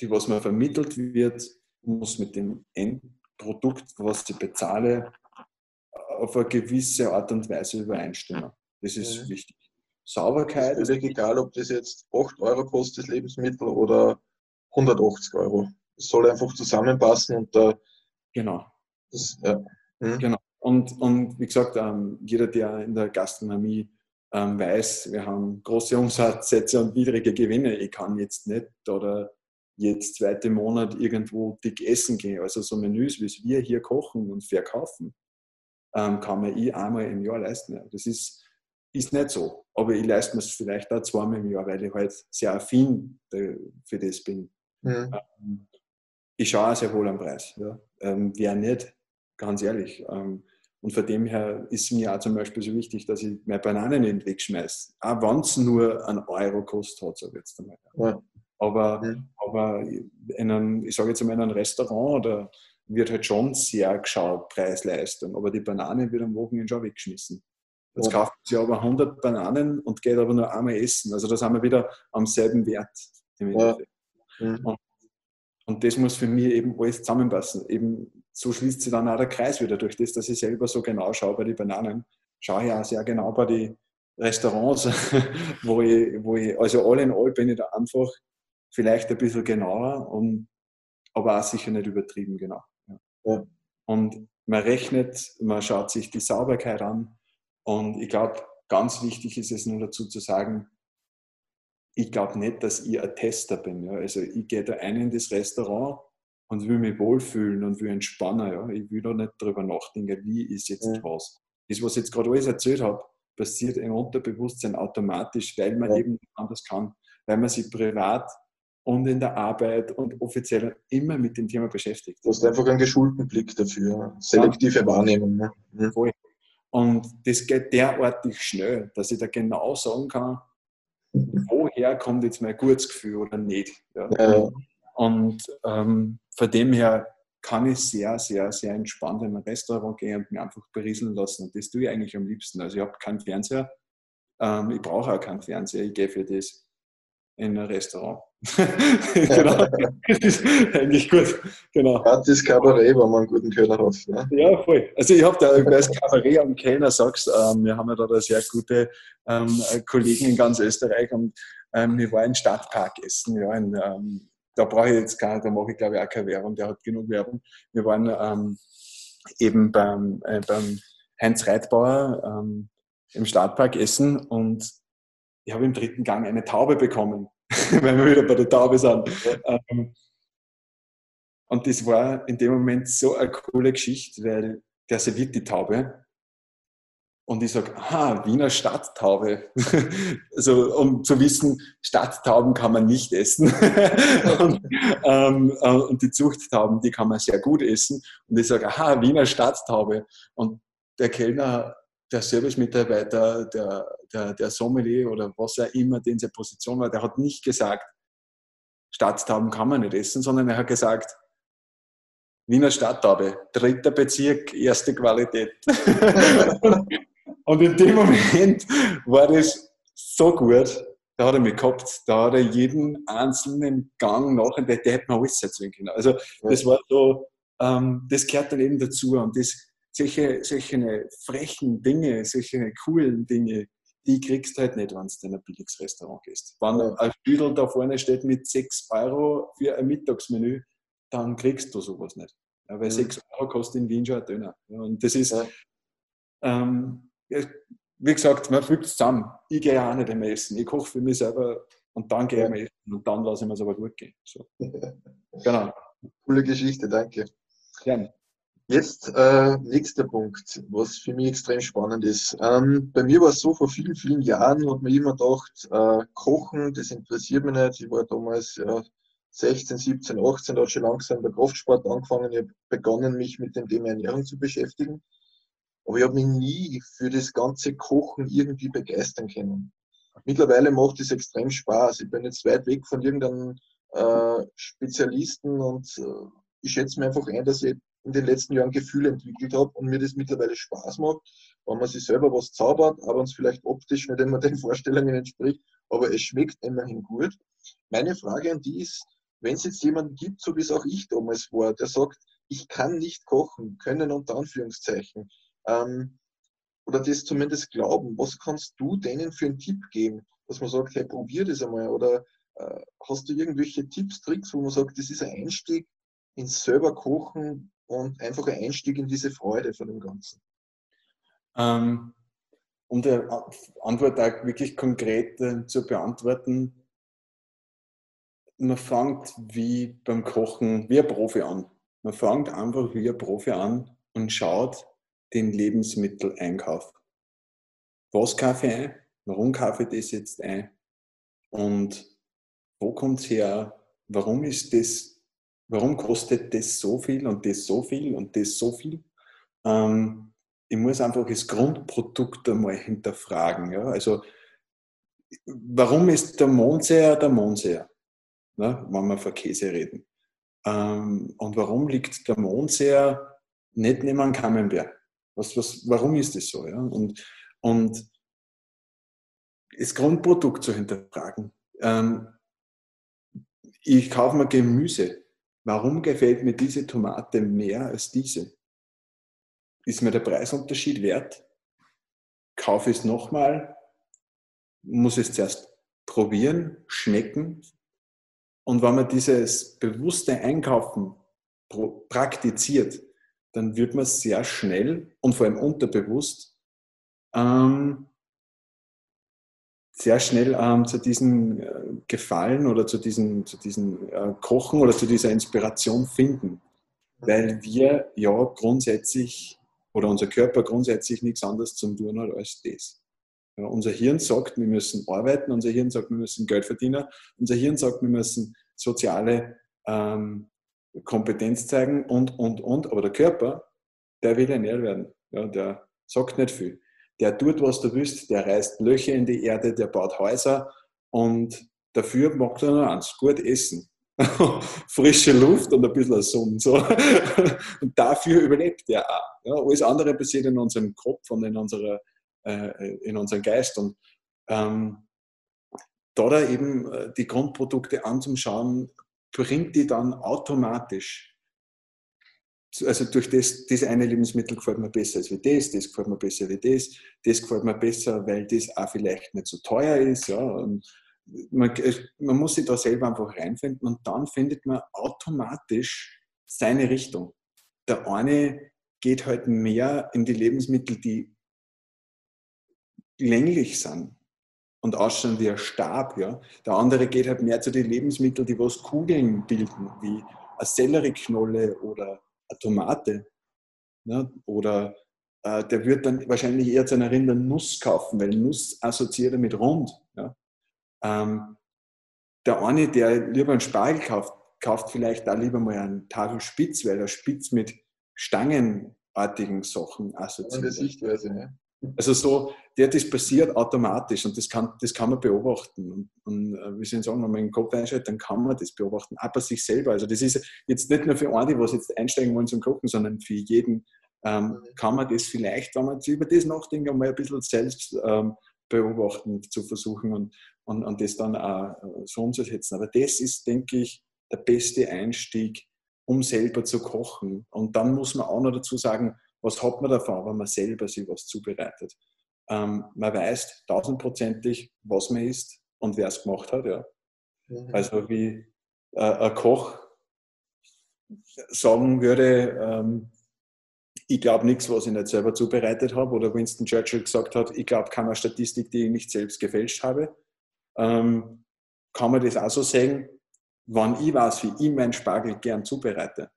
Speaker 4: die was mir vermittelt wird, muss mit dem Endprodukt, was ich bezahle, auf eine gewisse Art und Weise übereinstimmen. Das ist mhm. wichtig. Sauberkeit.
Speaker 3: Es ist egal, ob das jetzt 8 Euro kostet, das Lebensmittel, oder 180 Euro es soll einfach zusammenpassen und da.
Speaker 4: Genau. Das, ja. mhm. Genau. Und, und wie gesagt, ähm, jeder, der in der Gastronomie ähm, weiß, wir haben große Umsatzsätze und niedrige Gewinne. Ich kann jetzt nicht oder jetzt zweite Monat irgendwo dick essen gehen. Also so Menüs, wie wir hier kochen und verkaufen, ähm, kann man ich einmal im Jahr leisten. Das ist, ist nicht so. Aber ich leiste mir es vielleicht auch zweimal im Jahr, weil ich halt sehr affin für das bin. Mhm. Ähm, ich schaue auch sehr wohl am Preis. Ja. Ähm, wer nicht, ganz ehrlich. Ähm, und von dem her ist mir auch zum Beispiel so wichtig, dass ich meine Bananen nicht wegschmeiße. Auch wenn es nur einen Euro kostet hat, sage ich jetzt einmal. Ja. Aber, ja. aber in einem, ich sage jetzt einmal in einem Restaurant oder wird halt schon sehr geschaut, Preis-Leistung. Aber die Banane wird am Wochenende schon weggeschmissen. Jetzt kauft sie aber 100 Bananen und geht aber nur einmal essen. Also da sind wir wieder am selben Wert. Ja. Und und das muss für mich eben alles zusammenpassen. Eben so schließt sich dann auch der Kreis wieder durch das, dass ich selber so genau schaue bei den Bananen. Schaue ich auch sehr genau bei den Restaurants, [LAUGHS] wo ich, wo ich, also all in all bin ich da einfach vielleicht ein bisschen genauer, und, aber auch sicher nicht übertrieben genau. Ja. Und man rechnet, man schaut sich die Sauberkeit an und ich glaube, ganz wichtig ist es nur dazu zu sagen, ich glaube nicht, dass ich ein Tester bin. Ja. Also ich gehe da ein in das Restaurant und will mich wohlfühlen und will entspannen. Ja. Ich will da nicht darüber nachdenken, wie ist jetzt ja. was. Das, was ich jetzt gerade alles erzählt habe, passiert im Unterbewusstsein automatisch, weil man ja. eben anders kann. Weil man sich privat und in der Arbeit und offiziell immer mit dem Thema beschäftigt.
Speaker 3: Du hast einfach einen geschulten Blick dafür, selektive Wahrnehmung. Ne? Mhm.
Speaker 4: Und das geht derartig schnell, dass ich da genau sagen kann, woher woher kommt jetzt mein gutes Gefühl oder nicht. Ja.
Speaker 3: Ja.
Speaker 4: Und ähm, von dem her kann ich sehr, sehr, sehr entspannt in ein Restaurant gehen und mich einfach berieseln lassen. Und das tue ich eigentlich am liebsten. Also ich habe keinen Fernseher, ähm, ich brauche auch keinen Fernseher, ich gehe für das in ein Restaurant. Genau. Das ist eigentlich gut. Genau.
Speaker 3: Gratis Kabarett, wenn man einen guten Kölner hat. Ne?
Speaker 4: Ja, voll. Also ich habe da, weil das Kabarett am Kellner sagst, ähm, wir haben ja da sehr gute ähm, Kollegen in ganz Österreich und ähm, wir waren im Stadtpark essen, ja, in, ähm, da brauche ich jetzt gar da mache ich glaube ich auch keine Werbung, der hat genug Werbung. Wir waren ähm, eben beim, äh, beim Heinz Reitbauer ähm, im Stadtpark essen und ich habe im dritten Gang eine Taube bekommen, [LAUGHS] weil wir wieder bei der Taube sind. Ähm, und das war in dem Moment so eine coole Geschichte, weil der serviert die Taube und ich sage, aha, Wiener Stadttaube. [LAUGHS] also, um zu wissen, Stadttauben kann man nicht essen. [LAUGHS] und, ähm, äh, und, die Zuchttauben, die kann man sehr gut essen. Und ich sage, aha, Wiener Stadttaube. Und der Kellner, der Service-Mitarbeiter, der, der, der Sommelier oder was er immer, den seine Position war, der hat nicht gesagt, Stadttauben kann man nicht essen, sondern er hat gesagt, Wiener Stadttaube, dritter Bezirk, erste Qualität. [LAUGHS] Und in dem Moment war das so gut, da hat er mich gehabt, da hat er jeden einzelnen Gang nach, der, der hätte mir alles erzählen können. Also das war so, ähm, das gehört dann eben dazu und das, solche, solche frechen Dinge, solche coolen Dinge, die kriegst du halt nicht, wenn du in ein billiges Restaurant gehst. Wenn ein Stüdel da vorne steht mit 6 Euro für ein Mittagsmenü, dann kriegst du sowas nicht. Ja, weil mhm. 6 Euro kostet in Wien schon ein Döner. Ja, und das ist, ja. ähm, wie gesagt, man fügt es zusammen. Ich gehe auch nicht mehr essen. Ich koche für mich selber und dann gehe ich mal essen und dann lasse ich mir es aber gut gehen. So. [LAUGHS]
Speaker 3: genau. Coole Geschichte, danke.
Speaker 4: Gerne.
Speaker 3: Jetzt äh, nächster Punkt, was für mich extrem spannend ist. Ähm, bei mir war es so, vor vielen, vielen Jahren hat man immer gedacht, äh, Kochen, das interessiert mich nicht. Ich war damals ja, 16, 17, 18, da hat schon langsam der Kraftsport angefangen. Ich habe begonnen, mich mit dem Thema Ernährung zu beschäftigen. Aber ich habe mich nie für das ganze Kochen irgendwie begeistern können. Mittlerweile macht es extrem Spaß. Ich bin jetzt weit weg von irgendeinem äh, Spezialisten und äh, ich schätze mir einfach ein, dass ich in den letzten Jahren Gefühle entwickelt habe und mir das mittlerweile Spaß macht, wenn man sich selber was zaubert, aber uns vielleicht optisch nicht immer den Vorstellungen entspricht, aber es schmeckt immerhin gut. Meine Frage an die ist, wenn es jetzt jemanden gibt, so wie es auch ich damals war, der sagt, ich kann nicht kochen, können unter Anführungszeichen, ähm, oder das zumindest glauben. Was kannst du denen für einen Tipp geben, dass man sagt, hey, probier das einmal oder äh, hast du irgendwelche Tipps, Tricks, wo man sagt, das ist ein Einstieg ins selber Kochen und einfach ein Einstieg in diese Freude von dem Ganzen?
Speaker 4: Ähm, um die Antwort auch wirklich konkret äh, zu beantworten, man fängt wie beim Kochen wie ein Profi an. Man fängt einfach wie ein Profi an und schaut, den Lebensmitteleinkauf. Was kaufe ich ein? Warum kaufe ich das jetzt ein? Und wo kommt es her? Warum ist das, warum kostet das so viel und das so viel und das so viel? Ähm, ich muss einfach das Grundprodukt einmal hinterfragen. Ja? Also, warum ist der Mondseher der Mondseher? Ne? Wenn wir von Käse reden. Ähm, und warum liegt der Mondseher nicht neben einem Camembert? Was, was, warum ist das so? Ja? Und, und das Grundprodukt zu hinterfragen. Ähm, ich kaufe mir Gemüse. Warum gefällt mir diese Tomate mehr als diese? Ist mir der Preisunterschied wert? Kaufe ich es nochmal? Muss es zuerst probieren, schmecken? Und wenn man dieses bewusste Einkaufen praktiziert, dann wird man sehr schnell und vor allem unterbewusst ähm, sehr schnell ähm, zu diesem äh, Gefallen oder zu diesem, zu diesem äh, Kochen oder zu dieser Inspiration finden. Weil wir ja grundsätzlich oder unser Körper grundsätzlich nichts anderes zum tun hat als das. Ja, unser Hirn sagt, wir müssen arbeiten, unser Hirn sagt, wir müssen Geld verdienen, unser Hirn sagt, wir müssen soziale ähm, Kompetenz zeigen und, und, und. Aber der Körper, der will ernährt werden. Ja, der sagt nicht viel. Der tut, was du willst, der reißt Löcher in die Erde, der baut Häuser und Dafür mag er nur eins, gut essen. [LAUGHS] Frische Luft und ein bisschen Sonne. So. [LAUGHS] Und dafür überlebt er auch. Ja, alles andere passiert in unserem Kopf und in, unserer, äh, in unserem Geist. Und ähm, da, da eben äh, die Grundprodukte anzuschauen, bringt die dann automatisch also durch das, das eine Lebensmittel gefällt mir besser als wie das, das gefällt mir besser wie das, das gefällt mir besser, weil das auch vielleicht nicht so teuer ist. Ja. Und man, man muss sich da selber einfach reinfinden und dann findet man automatisch seine Richtung. Der eine geht halt mehr in die Lebensmittel, die länglich sind und ausschauen wie ein Stab. Ja. Der andere geht halt mehr zu den Lebensmitteln, die was Kugeln bilden, wie eine Sellerieknolle oder Tomate. Ne? Oder äh, der wird dann wahrscheinlich eher zu einer Rindernuss kaufen, weil Nuss assoziiert er mit rund. Ja? Ähm, der eine, der lieber einen Spargel kauft, kauft vielleicht auch lieber mal einen Tafel Spitz, weil er Spitz mit stangenartigen Sachen assoziiert.
Speaker 3: Eine Sichtweise, ne?
Speaker 4: Also so, der, das passiert automatisch und das kann, das kann man beobachten. Und, und äh, wie Sie sagen, wenn man den Kopf einschaltet, dann kann man das beobachten, bei sich selber. Also das ist jetzt nicht nur für eine, die jetzt einsteigen wollen zum Kochen, sondern für jeden ähm, kann man das vielleicht, wenn man über das nachdenkt, einmal ein bisschen selbst ähm, beobachten zu versuchen und, und, und das dann auch äh, so umzusetzen. Aber das ist, denke ich, der beste Einstieg, um selber zu kochen. Und dann muss man auch noch dazu sagen, was hat man davon, wenn man selber sich was zubereitet? Ähm, man weiß tausendprozentig, was man isst und wer es gemacht hat. Ja. Mhm. Also wie äh, ein Koch sagen würde, ähm, ich glaube nichts, was ich nicht selber zubereitet habe. Oder Winston Churchill gesagt hat, ich glaube keine Statistik, die ich nicht selbst gefälscht habe. Ähm, kann man das auch so sagen, wann ich weiß, wie ich meinen Spargel gern zubereite,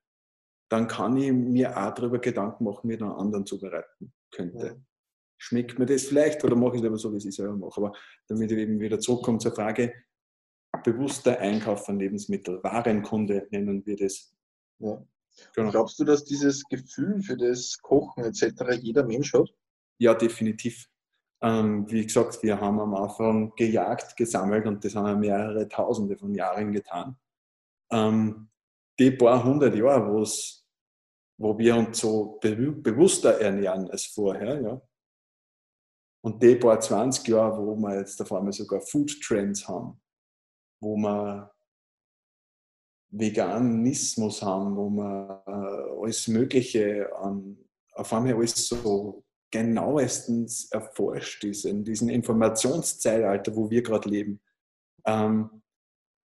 Speaker 4: dann kann ich mir auch darüber Gedanken machen, wie ich einen anderen zubereiten könnte. Ja. Schmeckt mir das vielleicht oder mache ich es aber so, wie ich es selber mache? Aber damit ich eben wieder zurückkomme zur Frage, bewusster Einkauf von Lebensmitteln, Warenkunde nennen wir das.
Speaker 3: Ja. Genau. Glaubst du, dass dieses Gefühl für das Kochen etc. jeder Mensch hat?
Speaker 4: Ja, definitiv. Ähm, wie gesagt, wir haben am Anfang gejagt, gesammelt und das haben wir mehrere Tausende von Jahren getan. Ähm, die paar hundert Jahre, wo es wo wir uns so bewusster ernähren als vorher. Ja. Und die paar 20 Jahre, wo wir jetzt auf einmal sogar Food Trends haben, wo wir Veganismus haben, wo wir äh, alles Mögliche an, auf einmal alles so genauestens erforscht ist, in diesem Informationszeitalter, wo wir gerade leben. Ähm,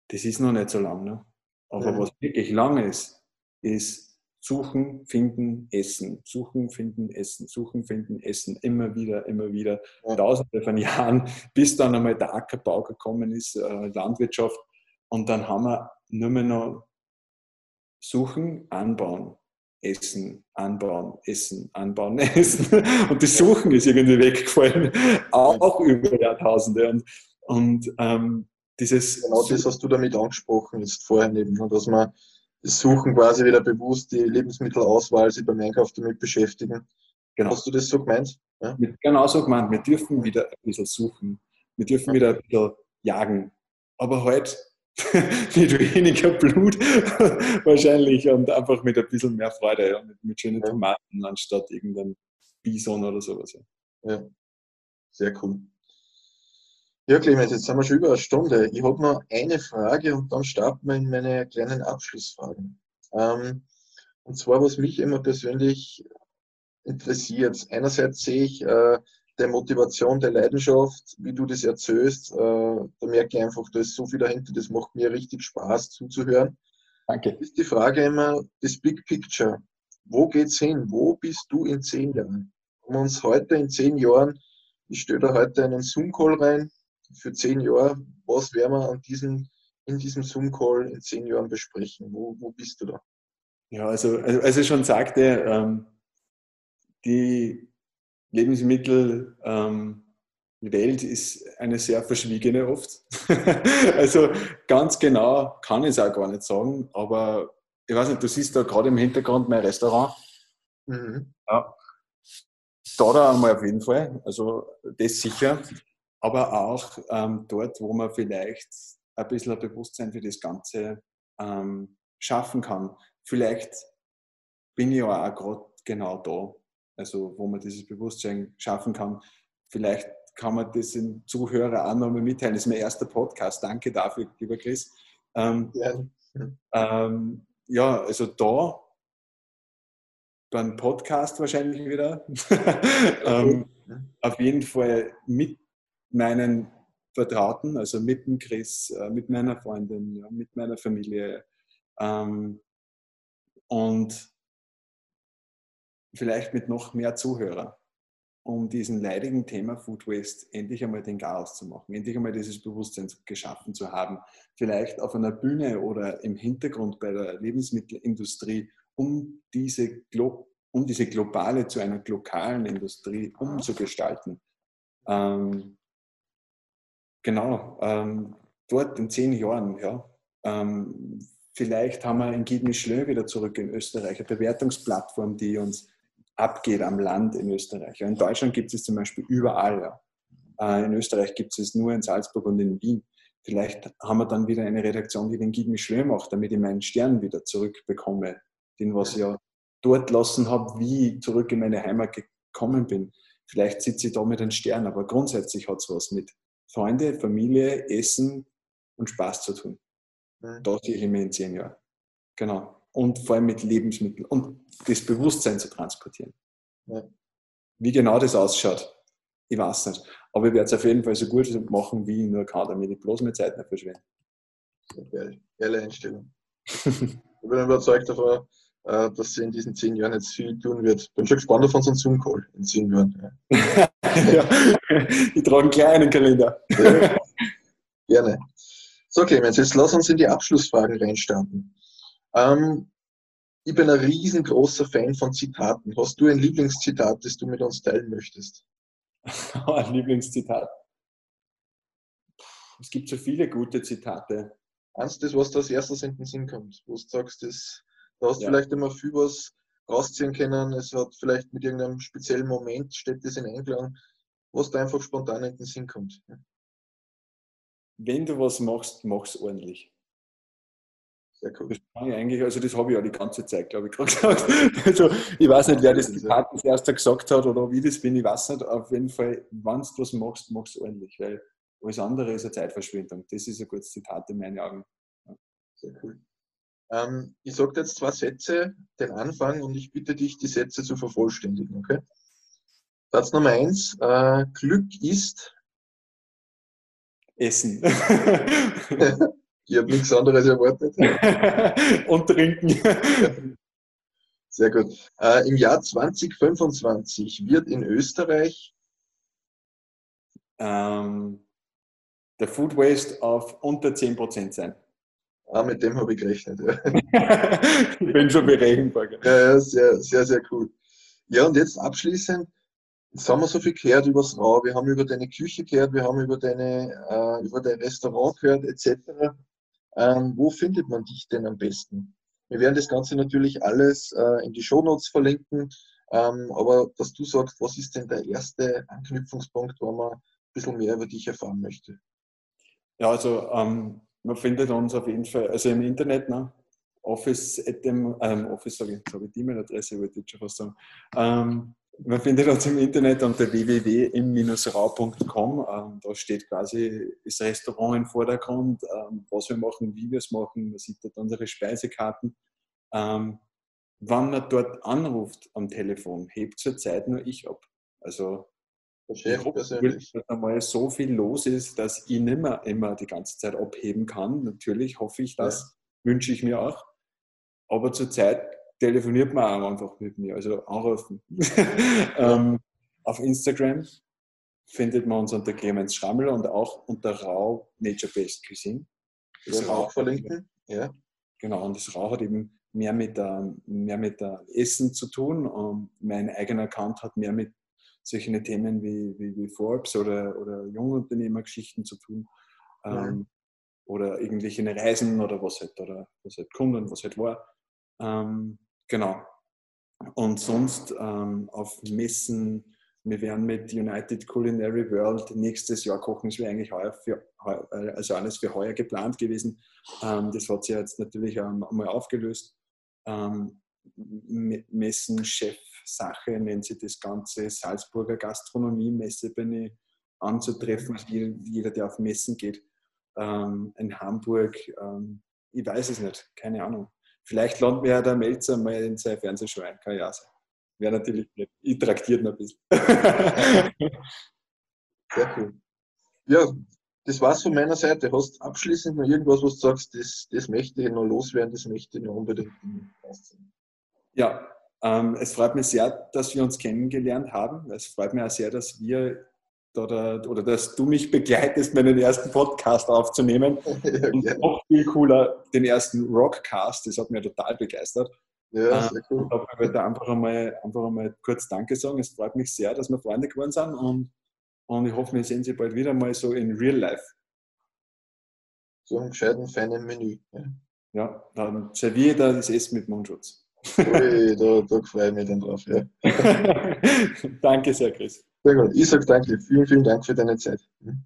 Speaker 4: das ist noch nicht so lang. Ne? Aber ja. was wirklich lang ist, ist Suchen, finden, essen. Suchen, finden, essen. Suchen, finden, essen. Immer wieder, immer wieder. Ja. Tausende von Jahren, [LAUGHS] bis dann einmal der Ackerbau gekommen ist, äh, Landwirtschaft. Und dann haben wir nur mehr noch Suchen, anbauen, essen, anbauen, essen, anbauen, [LAUGHS] essen. Und das Suchen ist irgendwie weggefallen. Auch über Jahrtausende. Und, und ähm, dieses.
Speaker 3: Genau das hast du damit angesprochen, jetzt vorhin eben, dass man suchen quasi wieder bewusst die Lebensmittelauswahl, sich beim Einkauf damit beschäftigen. Genau. Hast du das so gemeint?
Speaker 4: Ja? Genau so gemeint. Wir dürfen wieder ein bisschen suchen. Wir dürfen ja. wieder ein bisschen jagen. Aber halt [LAUGHS] mit weniger Blut [LAUGHS] wahrscheinlich und einfach mit ein bisschen mehr Freude, ja? mit, mit schönen Tomaten anstatt irgendein Bison oder sowas.
Speaker 3: Ja. Sehr cool. Ja, Clemens, jetzt sind wir schon über eine Stunde. Ich habe noch eine Frage und dann starten wir in meine kleinen Abschlussfragen. Ähm, und zwar, was mich immer persönlich interessiert. Einerseits sehe ich äh, der Motivation, der Leidenschaft, wie du das erzählst. Äh, da merke ich einfach, da ist so viel dahinter, das macht mir richtig Spaß zuzuhören.
Speaker 4: Danke.
Speaker 3: Ist die Frage immer, das Big Picture. Wo geht's hin? Wo bist du in zehn Jahren? Wenn wir uns heute in zehn Jahren, ich stelle da heute einen Zoom-Call rein, für zehn Jahre, was werden wir an diesem, in diesem Zoom-Call in zehn Jahren besprechen? Wo, wo bist du da?
Speaker 4: Ja, also, also als ich schon sagte, ähm, die Lebensmittelwelt ähm, ist eine sehr verschwiegene oft. [LAUGHS] also ganz genau kann ich es auch gar nicht sagen, aber ich weiß nicht, du siehst da gerade im Hintergrund mein Restaurant. Mhm. Ja. Da da einmal auf jeden Fall, also das sicher aber auch ähm, dort, wo man vielleicht ein bisschen ein Bewusstsein für das Ganze ähm, schaffen kann. Vielleicht bin ich ja auch gerade genau da, also wo man dieses Bewusstsein schaffen kann. Vielleicht kann man das den Zuhörer auch nochmal mitteilen. Das ist mein erster Podcast. Danke dafür, lieber Chris. Ähm, ja. Ähm, ja, also da beim Podcast wahrscheinlich wieder. [LAUGHS] ähm, auf jeden Fall mit meinen Vertrauten, also mit dem Chris, äh, mit meiner Freundin, mit meiner Familie. Ähm, und vielleicht mit noch mehr Zuhörern, um diesem leidigen Thema Food Waste endlich einmal den Chaos zu machen, endlich einmal dieses Bewusstsein geschaffen zu haben. Vielleicht auf einer Bühne oder im Hintergrund bei der Lebensmittelindustrie, um diese, um diese globale zu einer lokalen Industrie umzugestalten. Ähm, genau, ähm, dort in zehn Jahren, ja. Ähm, vielleicht haben wir in Gidmischlö wieder zurück in Österreich, eine Bewertungsplattform, die uns abgeht am Land in Österreich. In Deutschland gibt es zum Beispiel überall. Ja. Äh, in Österreich gibt es nur in Salzburg und in Wien. Vielleicht haben wir dann wieder eine Redaktion, die den Gib mich schön macht, damit ich meinen Stern wieder zurückbekomme, den was ich ja dort lassen habe, wie ich zurück in meine Heimat gekommen bin. Vielleicht sitze ich da mit einem Stern, aber grundsätzlich hat es was mit Freunde, Familie, Essen und Spaß zu tun. Da sehe ich mich in zehn Jahren. Genau und vor allem mit Lebensmitteln und das Bewusstsein zu transportieren. Ja. Wie genau das ausschaut, ich weiß nicht. Aber ich werde es auf jeden Fall so gut machen, wie ich nur kann, damit ich bloß meine Zeit nicht verschwende.
Speaker 3: Geile Einstellung. ich bin überzeugt davon, äh, dass sie in diesen zehn Jahren jetzt viel tun wird. Bin schon gespannt auf unseren Zoom-Call in zehn Jahren.
Speaker 4: Ja. [LAUGHS] ja. Ich trage einen kleinen Kalender.
Speaker 3: Ja. Gerne. So, Clemens, jetzt lass uns in die Abschlussfragen reinstarten. Ähm, ich bin ein riesengroßer Fan von Zitaten. Hast du ein Lieblingszitat, das du mit uns teilen möchtest? [LAUGHS]
Speaker 4: ein Lieblingszitat. Es gibt so viele gute Zitate.
Speaker 3: Eins, das, was da als erstes in den Sinn kommt, wo du sagst, das, da hast du ja. vielleicht immer viel was rausziehen können, es hat vielleicht mit irgendeinem speziellen Moment, steht das in Einklang, was da einfach spontan in den Sinn kommt.
Speaker 4: Wenn du was machst, mach's ordentlich. Sehr cool. Das kann ich eigentlich, also das habe ich ja die ganze Zeit, glaube ich, gerade [LAUGHS] gesagt. Also, ich weiß nicht, wer das Zitat das erste gesagt hat oder wie das bin, ich weiß nicht. Auf jeden Fall, wenn du was machst, machst du ordentlich, weil alles andere ist eine Zeitverschwendung. Das ist ein gutes Zitat in meinen Augen.
Speaker 3: Sehr cool. Ähm, ich sage jetzt zwei Sätze, den Anfang, und ich bitte dich, die Sätze zu vervollständigen, okay? Satz Nummer eins, äh, Glück ist
Speaker 4: Essen. [LAUGHS] [LAUGHS]
Speaker 3: Ich habe nichts anderes erwartet. [LAUGHS]
Speaker 4: Und trinken.
Speaker 3: Sehr gut. Äh, Im Jahr 2025 wird in Österreich
Speaker 4: ähm, der Food Waste auf unter 10% sein.
Speaker 3: Ah, mit dem habe ich gerechnet.
Speaker 4: Ja. [LAUGHS] ich bin schon berechenbar.
Speaker 3: Ja, ja, sehr, sehr, sehr cool. Ja, und jetzt abschließend, jetzt haben wir so viel gehört über das Rau, wir haben über deine Küche gehört, wir haben über, deine, äh, über dein Restaurant gehört, etc. Ähm, wo findet man dich denn am besten? Wir werden das Ganze natürlich alles äh, in die Shownotes verlinken, ähm, aber dass du sagst, was ist denn der erste Anknüpfungspunkt, wo man ein bisschen mehr über dich erfahren möchte?
Speaker 4: Ja, also ähm, man findet uns auf jeden Fall, also im Internet, ne? Office, ähm, Office sage ich die E-Mail-Adresse, wollte ich schon fast sagen. Ähm, man findet uns im Internet unter www.im-rau.com. Ähm, da steht quasi das Restaurant im Vordergrund, ähm, was wir machen, wie wir es machen. Man sieht dort unsere Speisekarten. Ähm, wenn man dort anruft am Telefon, hebt zurzeit nur ich ab. Also ich hoffe, dass einmal so viel los ist, dass ich nicht mehr immer die ganze Zeit abheben kann. Natürlich hoffe ich das, ja. wünsche ich mir auch. Aber zurzeit telefoniert man auch einfach mit mir, also anrufen. [LAUGHS] [LAUGHS] ähm, auf Instagram findet man uns unter Clemens Schrammel und auch unter Rau Nature Based Cuisine.
Speaker 3: Das Rau verlinken,
Speaker 4: ja. Genau, und das Rau hat eben mehr mit, der, mehr mit der Essen zu tun. Und mein eigener Account hat mehr mit solchen Themen wie, wie, wie Forbes oder, oder Jungunternehmergeschichten zu tun. Ähm, oder irgendwelche Reisen oder was halt, oder was halt kommt und was halt war. Ähm, genau. Und sonst ähm, auf Messen, wir werden mit United Culinary World nächstes Jahr kochen. Das wäre eigentlich heuer für, also alles für heuer geplant gewesen. Ähm, das hat sich jetzt natürlich einmal aufgelöst. Ähm, Messen-Chef-Sache nennt sich das Ganze. Salzburger Gastronomie-Messe bin ich anzutreffen. Also jeder, der auf Messen geht. Ähm, in Hamburg, ähm, ich weiß es nicht, keine Ahnung. Vielleicht lernt mir der Melzer mal in sein Fernsehshow ein, kann ja sein. Wäre natürlich nett. Ich traktiere noch ein bisschen. [LAUGHS]
Speaker 3: Sehr cool. Ja, das war's von meiner Seite. Hast abschließend noch irgendwas, was du sagst, das, das möchte ich noch loswerden, das möchte ich noch unbedingt
Speaker 4: Ja, es freut mich sehr, dass wir uns kennengelernt haben. Es freut mich auch sehr, dass wir oder, oder dass du mich begleitest, meinen ersten Podcast aufzunehmen. [LAUGHS] ja, und noch viel cooler, den ersten Rockcast, das hat mich total begeistert. Ja, sehr ähm, cool. Ich wollte einfach einmal, einfach einmal kurz Danke sagen. Es freut mich sehr, dass wir Freunde geworden sind und, und ich hoffe, wir sehen Sie bald wieder mal so in Real Life.
Speaker 3: So einem gescheiten, feinen Menü.
Speaker 4: Ja, ja dann serviere ich da das Essen mit Mundschutz.
Speaker 3: Ui, [LAUGHS] da, da freue ich mich dann drauf. Ja. [LAUGHS]
Speaker 4: danke sehr, Chris.
Speaker 3: Sehr gut. Ich sage danke. Vielen, vielen Dank für deine Zeit. Hm?